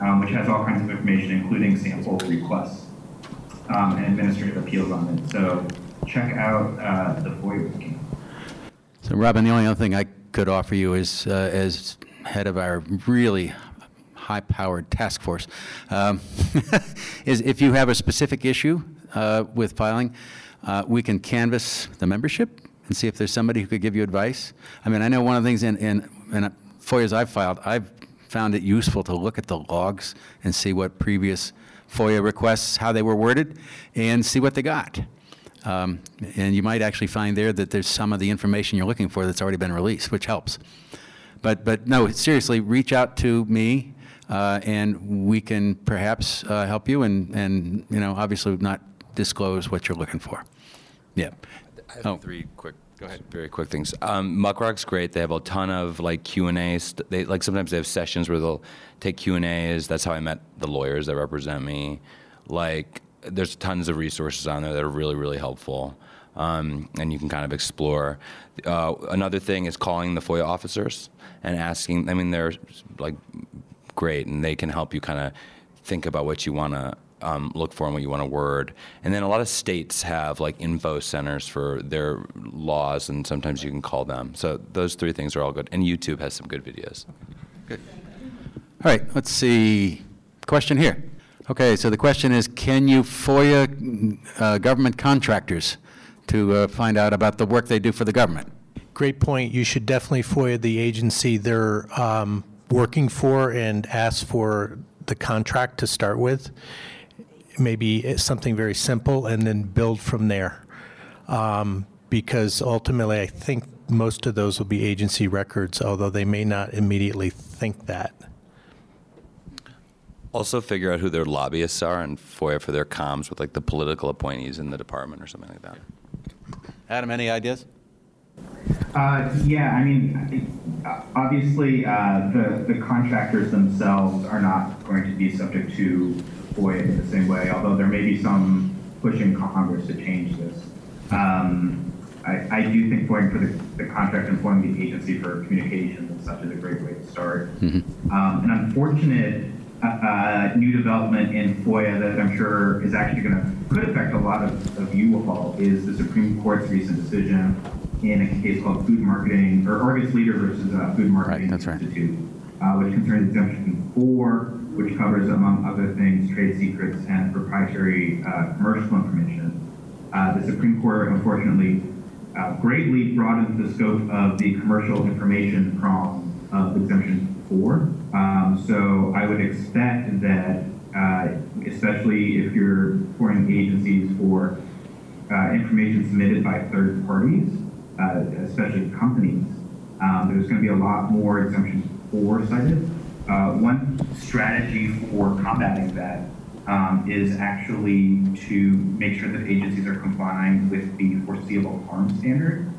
um, which has all kinds of information, including sample requests um, and administrative appeals on it. So check out uh, the FOIA. So, Robin, the only other thing I could offer you is, uh, as head of our really high-powered task force, um, *laughs* is if you have a specific issue uh, with filing, uh, we can canvass the membership and see if there's somebody who could give you advice. I mean, I know one of the things in, in, in FOIAs I've filed, I've found it useful to look at the logs and see what previous FOIA requests, how they were worded, and see what they got. Um, and you might actually find there that there's some of the information you're looking for that's already been released, which helps. But, but no, seriously, reach out to me, uh, and we can perhaps uh, help you, and, and you know, obviously not disclose what you're looking for. Yeah. I have Oh. three quick, go ahead, very quick things. Um, Muckrock's great. They have a ton of like Q and A's. They like sometimes they have sessions where they'll take Q and A's. That's how I met the lawyers that represent me. Like, there's tons of resources on there that are really, really helpful, um, and you can kind of explore. Uh, another thing is calling the FOIA officers and asking. I mean, they're like great, and they can help you kind of think about what you want to um, look for and what you want to word. And then a lot of states have like info centers for their laws, and sometimes you can call them. So those three things are all good. And YouTube has some good videos. Good. All right, let's see. Question here. Okay, so the question is Can you FOIA uh, government contractors to uh, find out about the work they do for the government? Great point. You should definitely FOIA the agency they're um, working for and ask for the contract to start with. Maybe something very simple and then build from there. Um, because ultimately, I think most of those will be agency records, although they may not immediately think that. Also, figure out who their lobbyists are and FOIA for their comms with like the political appointees in the department or something like that. Adam, any ideas? Uh, yeah, I mean, I think, uh, obviously, uh, the, the contractors themselves are not going to be subject to FOIA in the same way, although there may be some push in Congress to change this. Um, I, I do think FOIA for the, the contract and FOIA the agency for communications and such is a great way to start. Um, an unfortunate uh, uh, new development in FOIA that I'm sure is actually going to could affect a lot of, of you all is the Supreme Court's recent decision in a case called Food Marketing or Argus Leader versus uh, Food Marketing Right, that's right. Institute, uh, which concerns exemption four, which covers among other things trade secrets and proprietary uh, commercial information. Uh, the Supreme Court, unfortunately, uh, greatly broadened the scope of the commercial information prong of exemption four. Um, so I would expect that, uh, especially if you're FOIAing agencies for uh, information submitted by third parties, uh, especially companies, um, there's going to be a lot more exemption four cited. Uh, one strategy for combating that um, is actually to make sure that agencies are complying with the foreseeable harm standard,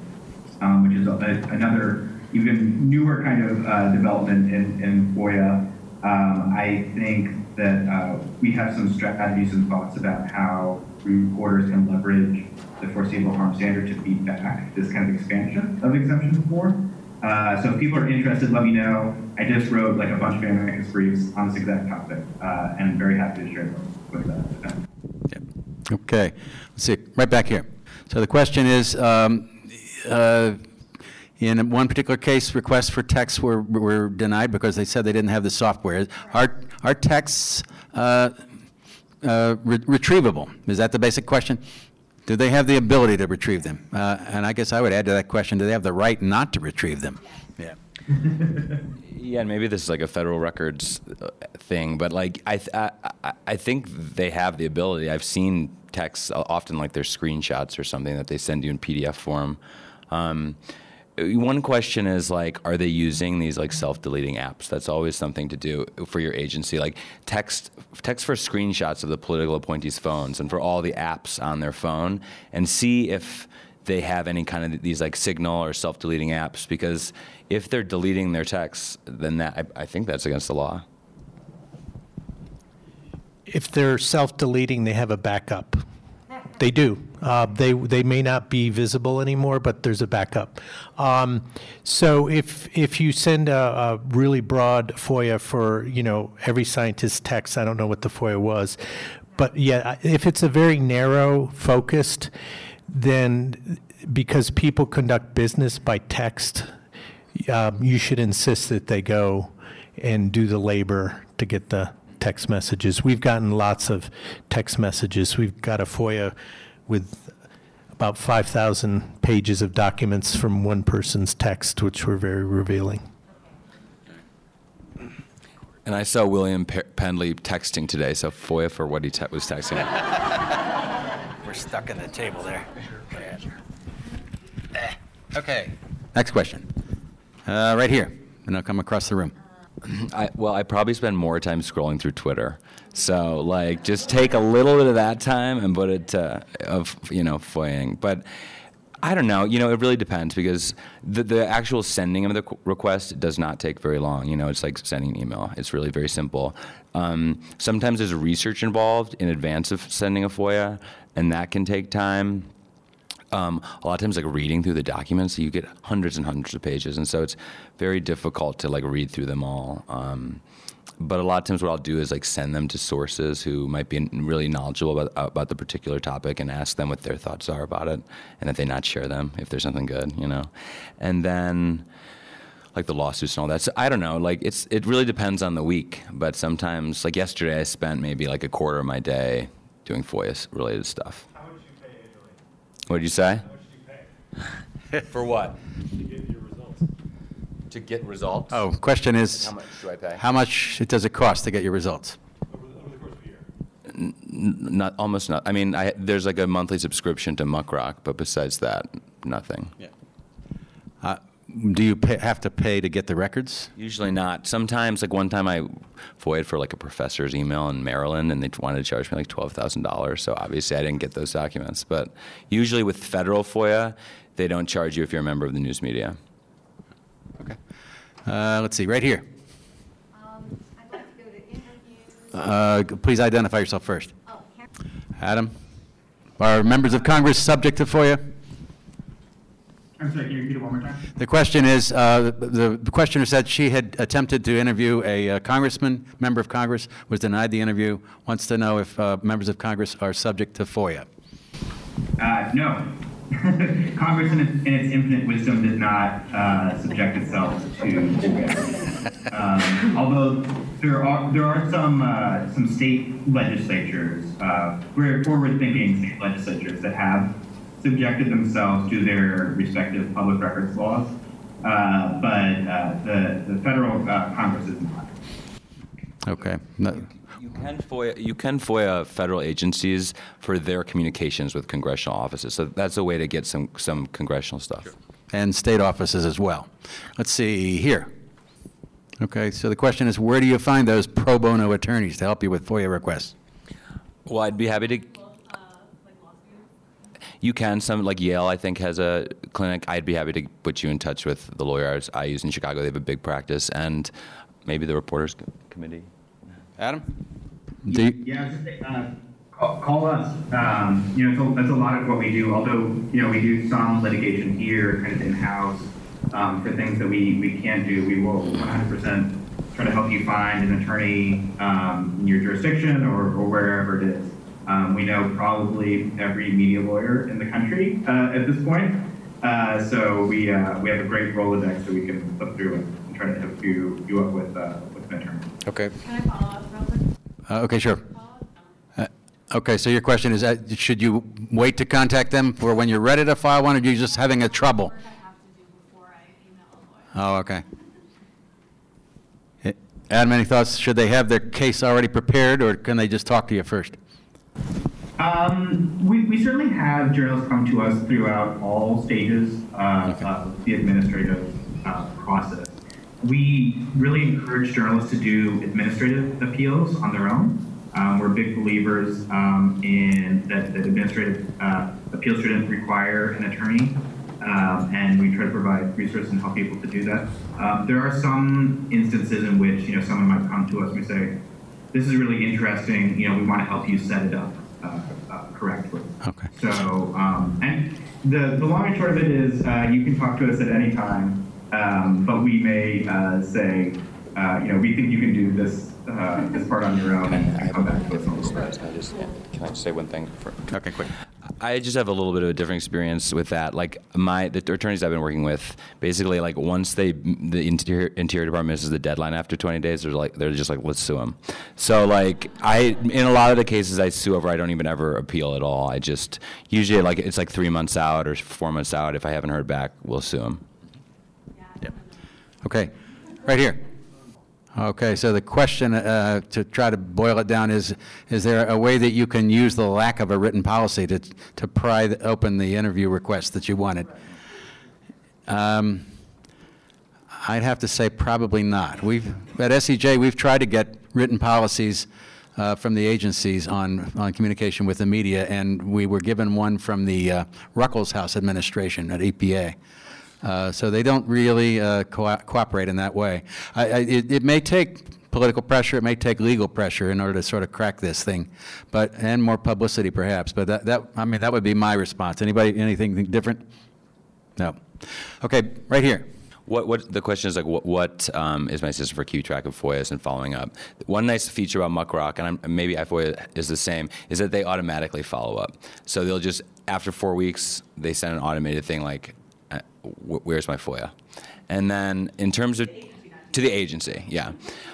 um, which is a, another even newer kind of uh, development in, in FOIA. Um, I think that uh, we have some strategies and thoughts about how reporters can leverage the foreseeable harm standard to beat back this kind of expansion of exemption four. Uh, so if people are interested, let me know. I just wrote like a bunch of amicus briefs on this exact topic, uh, and I'm very happy to share them with uh, them. Okay. Let's see. Right back here. So the question is, um, uh, in one particular case, requests for texts were, were denied because they said they didn't have the software. Are, are texts uh, re- retrievable? Is that the basic question? Do they have the ability to retrieve them? Uh, and I guess I would add to that question, do they have the right not to retrieve them? Yeah. *laughs* Yeah, and maybe this is like a federal records uh, thing, but like I, th- I, I- think they have the ability. I've seen texts uh, often like their screenshots or something that they send you in PDF form. Um, one question is like, are they using these like self-deleting apps? That's always something to do for your agency. Like text, text for screenshots of the political appointees' phones and for all the apps on their phone, and see if they have any kind of these like signal or self-deleting apps. Because if they're deleting their texts, then that I, I think that's against the law. If they're self-deleting, they have a backup. They do. Uh, they they may not be visible anymore, but there's a backup. Um, so if if you send a, a really broad FOIA for you know every scientist's text, I don't know what the FOIA was, but yeah, if it's a very narrow focused, then because people conduct business by text, um, you should insist that they go and do the labor to get the text messages. We've gotten lots of text messages. We've got a FOIA with about 5,000 pages of documents from one person's text, which were very revealing. And I saw William Pe- Pendley texting today, so FOIA for what he te- was texting. *laughs* We're stuck in the table there. Okay. Next question. Uh, right here, and I'll come across the room. I, well, I probably spend more time scrolling through Twitter. So, like, just take a little bit of that time and put it to, of you know FOIAing. But I don't know. You know, it really depends because the the actual sending of the request does not take very long. You know, it's like sending an email. It's really very simple. Um, sometimes there's research involved in advance of sending a FOIA, and that can take time um, a lot of times like reading through the documents you get hundreds and hundreds of pages and so it's very difficult to like read through them all um, but a lot of times what i'll do is like send them to sources who might be really knowledgeable about, about the particular topic and ask them what their thoughts are about it and if they not share them if there's something good you know and then like the lawsuits and all that. So I don't know. Like it's it really depends on the week. But sometimes, like yesterday, I spent maybe like a quarter of my day doing FOIA related stuff. How much do you pay annually? What did you say? How much do you pay *laughs* For what? to get your results? To get results? Oh, question is, How much do I pay? how much it does it cost to get your results? Over the, over the course of a year? N- Not almost not. I mean, I, there's like a monthly subscription to Muckrock, but besides that, nothing. Uh, do you pay, have to pay to get the records? Usually not. Sometimes, like one time, I FOIA'd for like a professor's email in Maryland, and they wanted to charge me like twelve thousand dollars. So obviously, I didn't get those documents. But usually, with federal FOIA, they don't charge you if you're a member of the news media. Okay. Uh, let's see, right here. Um, I'd like to go to interviews. Uh, please identify yourself first. Oh, Adam? Are members of Congress subject to FOIA? I'm sorry, can you repeat it one more time? The question is, uh, the the questioner said she had attempted to interview a uh, congressman, member of Congress, was denied the interview, wants to know if uh, members of Congress are subject to FOIA. Uh, no. *laughs* Congress, in its, in its infinite wisdom, did not uh, subject itself to. *laughs* Um, although there are there are some uh, some state legislatures, uh, very forward-thinking state legislatures that have subjected themselves to their respective public records laws, uh, but uh, the the federal uh, Congress is not. Okay. No- You can FOIA, you can FOIA federal agencies for their communications with congressional offices. So that's a way to get some, some congressional stuff. And state offices as well. Let's see, here. Okay, so the question is, where do you find those pro bono attorneys to help you with FOIA requests? Well, I'd be happy to. You can. Some like Yale, I think, has a clinic. I'd be happy to put you in touch with the lawyers I use in Chicago. They have a big practice, and maybe the reporters committee. Adam? Do you, Yeah, I was just saying, uh, call, call us. Um, you know, so that's a lot of what we do. Although you know we do some litigation here, kind of in house, um, for things that we we can't do. We will 100% try to help you find an attorney um, in your jurisdiction or, or wherever it is. Um, we know probably every media lawyer in the country uh, at this point. Uh, so we uh, we have a great Rolodex that we can flip through and, and try to hook you you up with uh, with an attorney. Okay. Can I follow up real quick? Uh, okay, sure. Uh, okay, so your question is, uh, should you wait to contact them for when you're ready to file one, or are you just having a trouble? Work I have to do before I email a lawyer. Oh, okay. Eh, Adam, any thoughts? Should they have their case already prepared, or can they just talk to you first? Um, we, we certainly have journalists come to us throughout all stages uh, of the administrative uh, process. We really encourage journalists to do administrative appeals on their own. Um, we're big believers um, in that, that administrative uh, appeals shouldn't require an attorney, um, and we try to provide resources and help people to do that. Um, there are some instances in which you know someone might come to us and say, "This is really interesting. You know, we want to help you set it up uh, uh, correctly." Okay. So, um, and the, the long and short of it is, uh, you can talk to us at any time, um, but we may uh, say, uh, you know, we think you can do this uh, this part on your own and, and come back to us in a little bit. Can I just, can I just say one thing? For, Okay, quick. I just have a little bit of a different experience with that. Like my the attorneys I've been working with, basically, like once they the interior interior department misses the deadline after 20 days, they're like they're just like let's sue them. So like I in a lot of the cases I sue over, I don't even ever appeal at all. I just usually like it's like three months out or four months out. If I haven't heard back, we'll sue them. Okay, right here. Okay, so the question, uh, to try to boil it down, is, is there a way that you can use the lack of a written policy to, to pry open the interview request that you wanted? Um, I'd have to say probably not. We've, at SEJ, we've tried to get written policies uh, from the agencies on, on communication with the media, and we were given one from the uh, Ruckelshaus Administration at EPA. Uh, So they don't really uh, co- cooperate in that way. I- I- It it may take political pressure, it may take legal pressure in order to sort of crack this thing, but, and more publicity perhaps, but that, that, I mean, that would be my response. Anybody, anything different? No. Okay, right here. What, what the question is like what, what um, is my system for keeping track of FOIAs and following up? One nice feature about Muckrock, and I'm, maybe iFOIA is the same, is that they automatically follow up. So they'll just after four weeks they send an automated thing like, uh, "Where's my FOIA?" And then in terms of to the agency, yeah.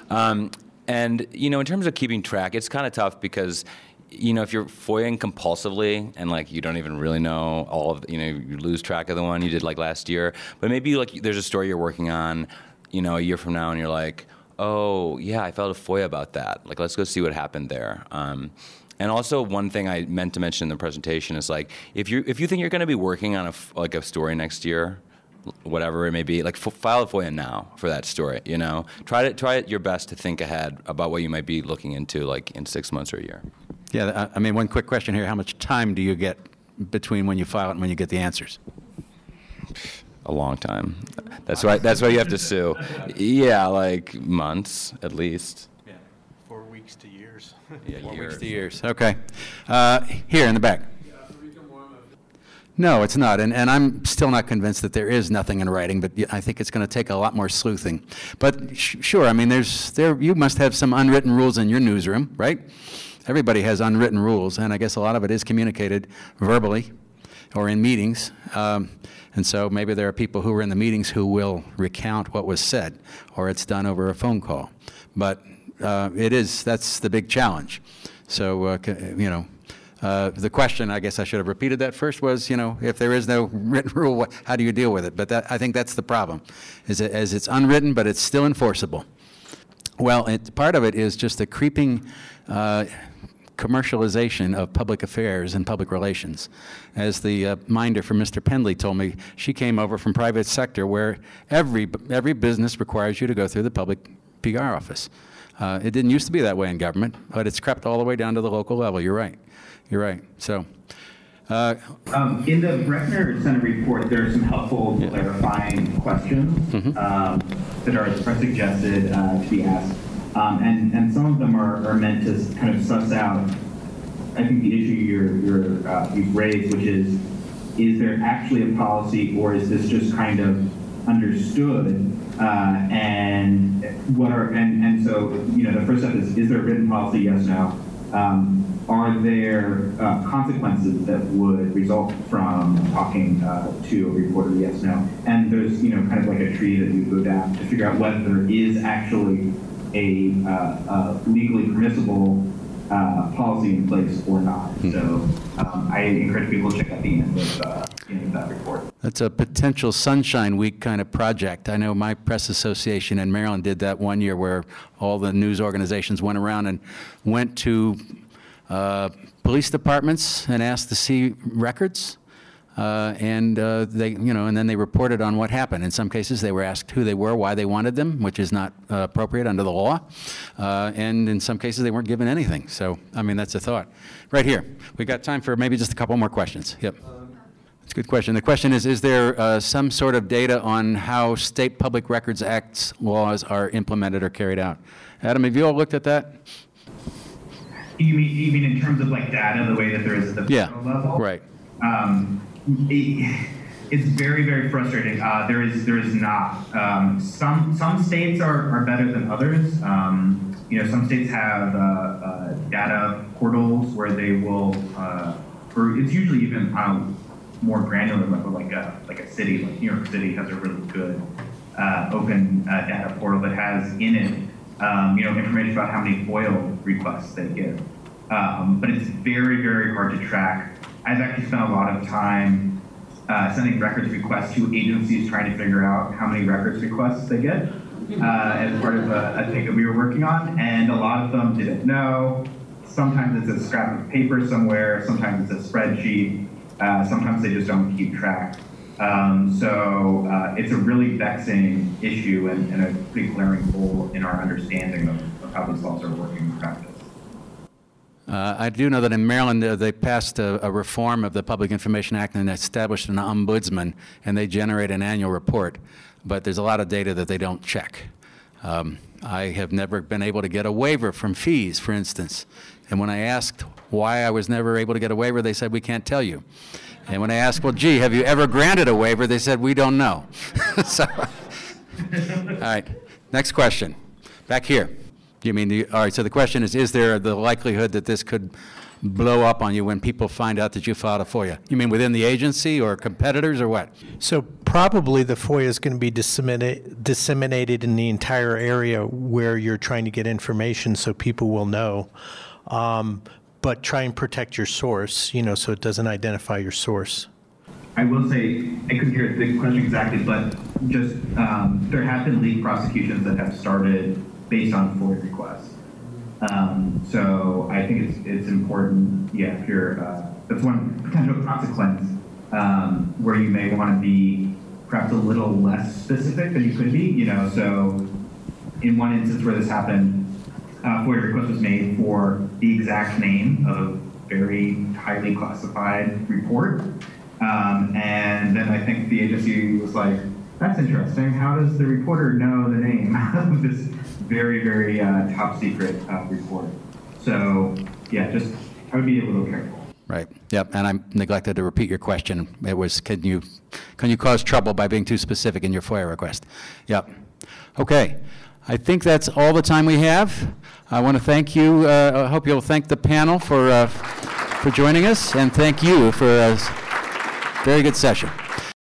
Um, and you know, in terms of keeping track, it's kind of tough because you know if you're FOIAing compulsively and like you don't even really know all of you know you lose track of the one you did like last year, but maybe like there's a story you're working on, you know, a year from now, and you're like, oh yeah, I filed a FOIA about that. Like let's go see what happened there. Um, and also, one thing I meant to mention in the presentation is like, if you if you think you're going to be working on a f- like a story next year, whatever it may be, like f- file a FOIA now for that story. You know, try to try your best to think ahead about what you might be looking into, like in six months or a year. Yeah, I I mean, one quick question here. How much time do you get between when you file it and when you get the answers? A long time. That's why. That's why you have to sue. Yeah, like months at least. Yeah, Four weeks to years. Yeah, Four years. weeks to years. Okay. Uh, Here in the back. No, it's not, and, and I'm still not convinced that there is nothing in writing, but I think it's going to take a lot more sleuthing. But sh- sure, I mean, there's, there, you must have some unwritten rules in your newsroom, right? Everybody has unwritten rules, and I guess a lot of it is communicated verbally or in meetings. Um, And so maybe there are people who were in the meetings who will recount what was said, or it's done over a phone call. But uh, it is, that's the big challenge. So, uh, you know, uh, the question, I guess I should have repeated that first, was, you know, if there is no *laughs* written rule, what, how do you deal with it? But that, I think that's the problem, is that as it's unwritten, but it's still enforceable. Well, it, part of it is just the creeping uh, commercialization of public affairs and public relations. As the uh, minder from Mr. Pendley told me, she came over from private sector where every, every business requires you to go through the public PR office. Uh, it didn't used to be that way in government, but it's crept all the way down to the local level. You're right. You're right. So, uh, Um, in the Brechner Center report, there are some helpful clarifying questions um, that are, are suggested uh, to be asked. Um, and, and some of them are, are meant to kind of suss out, I think, the issue you're, you're, uh, you've raised, which is, is there actually a policy or is this just kind of understood? Uh, and what are, and, and so, you know, the first step is, is there a written policy? Yes, no. Um, are there uh, consequences that would result from talking uh, to a reporter? Yes, no. And there's, you know, kind of like a tree that you go down to figure out whether there is actually a uh, legally permissible uh, policy in place or not. So um, I encourage people to check out the end of, uh, end of that report. That's a potential Sunshine Week kind of project. I know my press association in Maryland did that one year where all the news organizations went around and went to uh, police departments and asked to see records Uh, and uh, they, you know, and then they reported on what happened. In some cases, they were asked who they were, why they wanted them, which is not uh, appropriate under the law. Uh, and in some cases, they weren't given anything. So, I mean, that's a thought. Right here, we've got time for maybe just a couple more questions. Yep. That's a good question. The question is, is there uh, some sort of data on how state public records acts laws are implemented or carried out? Adam, have you all looked at that? You mean, you mean in terms of like data, the way that there is at the Yeah, federal level? right. Um, it, it's very, very frustrating. Uh, there is, there is not. Um, some, some states are, are better than others. Um, you know, some states have uh, uh, data portals where they will, uh, or it's usually even a more granular level, like a like a city, like New York City has a really good uh, open uh, data portal that has in it, um, you know, information about how many FOIL requests they get. Um, but it's very, very hard to track. I've actually spent a lot of time uh, sending records requests to agencies trying to figure out how many records requests they get uh, as part of a, a thing that we were working on, and a lot of them didn't know. Sometimes it's a scrap of paper somewhere, sometimes it's a spreadsheet, uh, sometimes they just don't keep track. Um, so uh, it's a really vexing issue and, and a pretty glaring hole in our understanding of, of how these laws are working in practice. Uh, I do know that in Maryland, uh, they passed a, a reform of the Public Information Act and established an ombudsman, and they generate an annual report. But there's a lot of data that they don't check. Um, I have never been able to get a waiver from fees, for instance. And when I asked why I was never able to get a waiver, they said, we can't tell you. And when I asked, well, gee, have you ever granted a waiver? They said, we don't know. *laughs* so, *laughs* all right, next question. Back here. You mean, the, all right, so the question is, is there the likelihood that this could blow up on you when people find out that you filed a FOIA? You mean within the agency or competitors or what? So probably the FOIA is going to be disseminate, disseminated in the entire area where you're trying to get information so people will know. Um, but try and protect your source, you know, so it doesn't identify your source. I will say, I couldn't hear the question exactly, but just um, there have been legal prosecutions that have started based on FOIA requests. Um, so I think it's it's important, yeah, if you're, uh, that's one potential consequence um, where you may want to be perhaps a little less specific than you could be, you know, so in one instance where this happened, uh, FOIA request was made for the exact name of a very highly classified report. Um, and then I think the agency was like, that's interesting. How does the reporter know the name *laughs* of this very, very uh, top secret uh, report? So, yeah, just I would be a little careful. Right. Yep. And I neglected to repeat your question. It was, can you, can you cause trouble by being too specific in your FOIA request? Yep. Okay. I think that's all the time we have. I want to thank you. Uh, I hope you'll thank the panel for, uh, for joining us, and thank you for a very good session.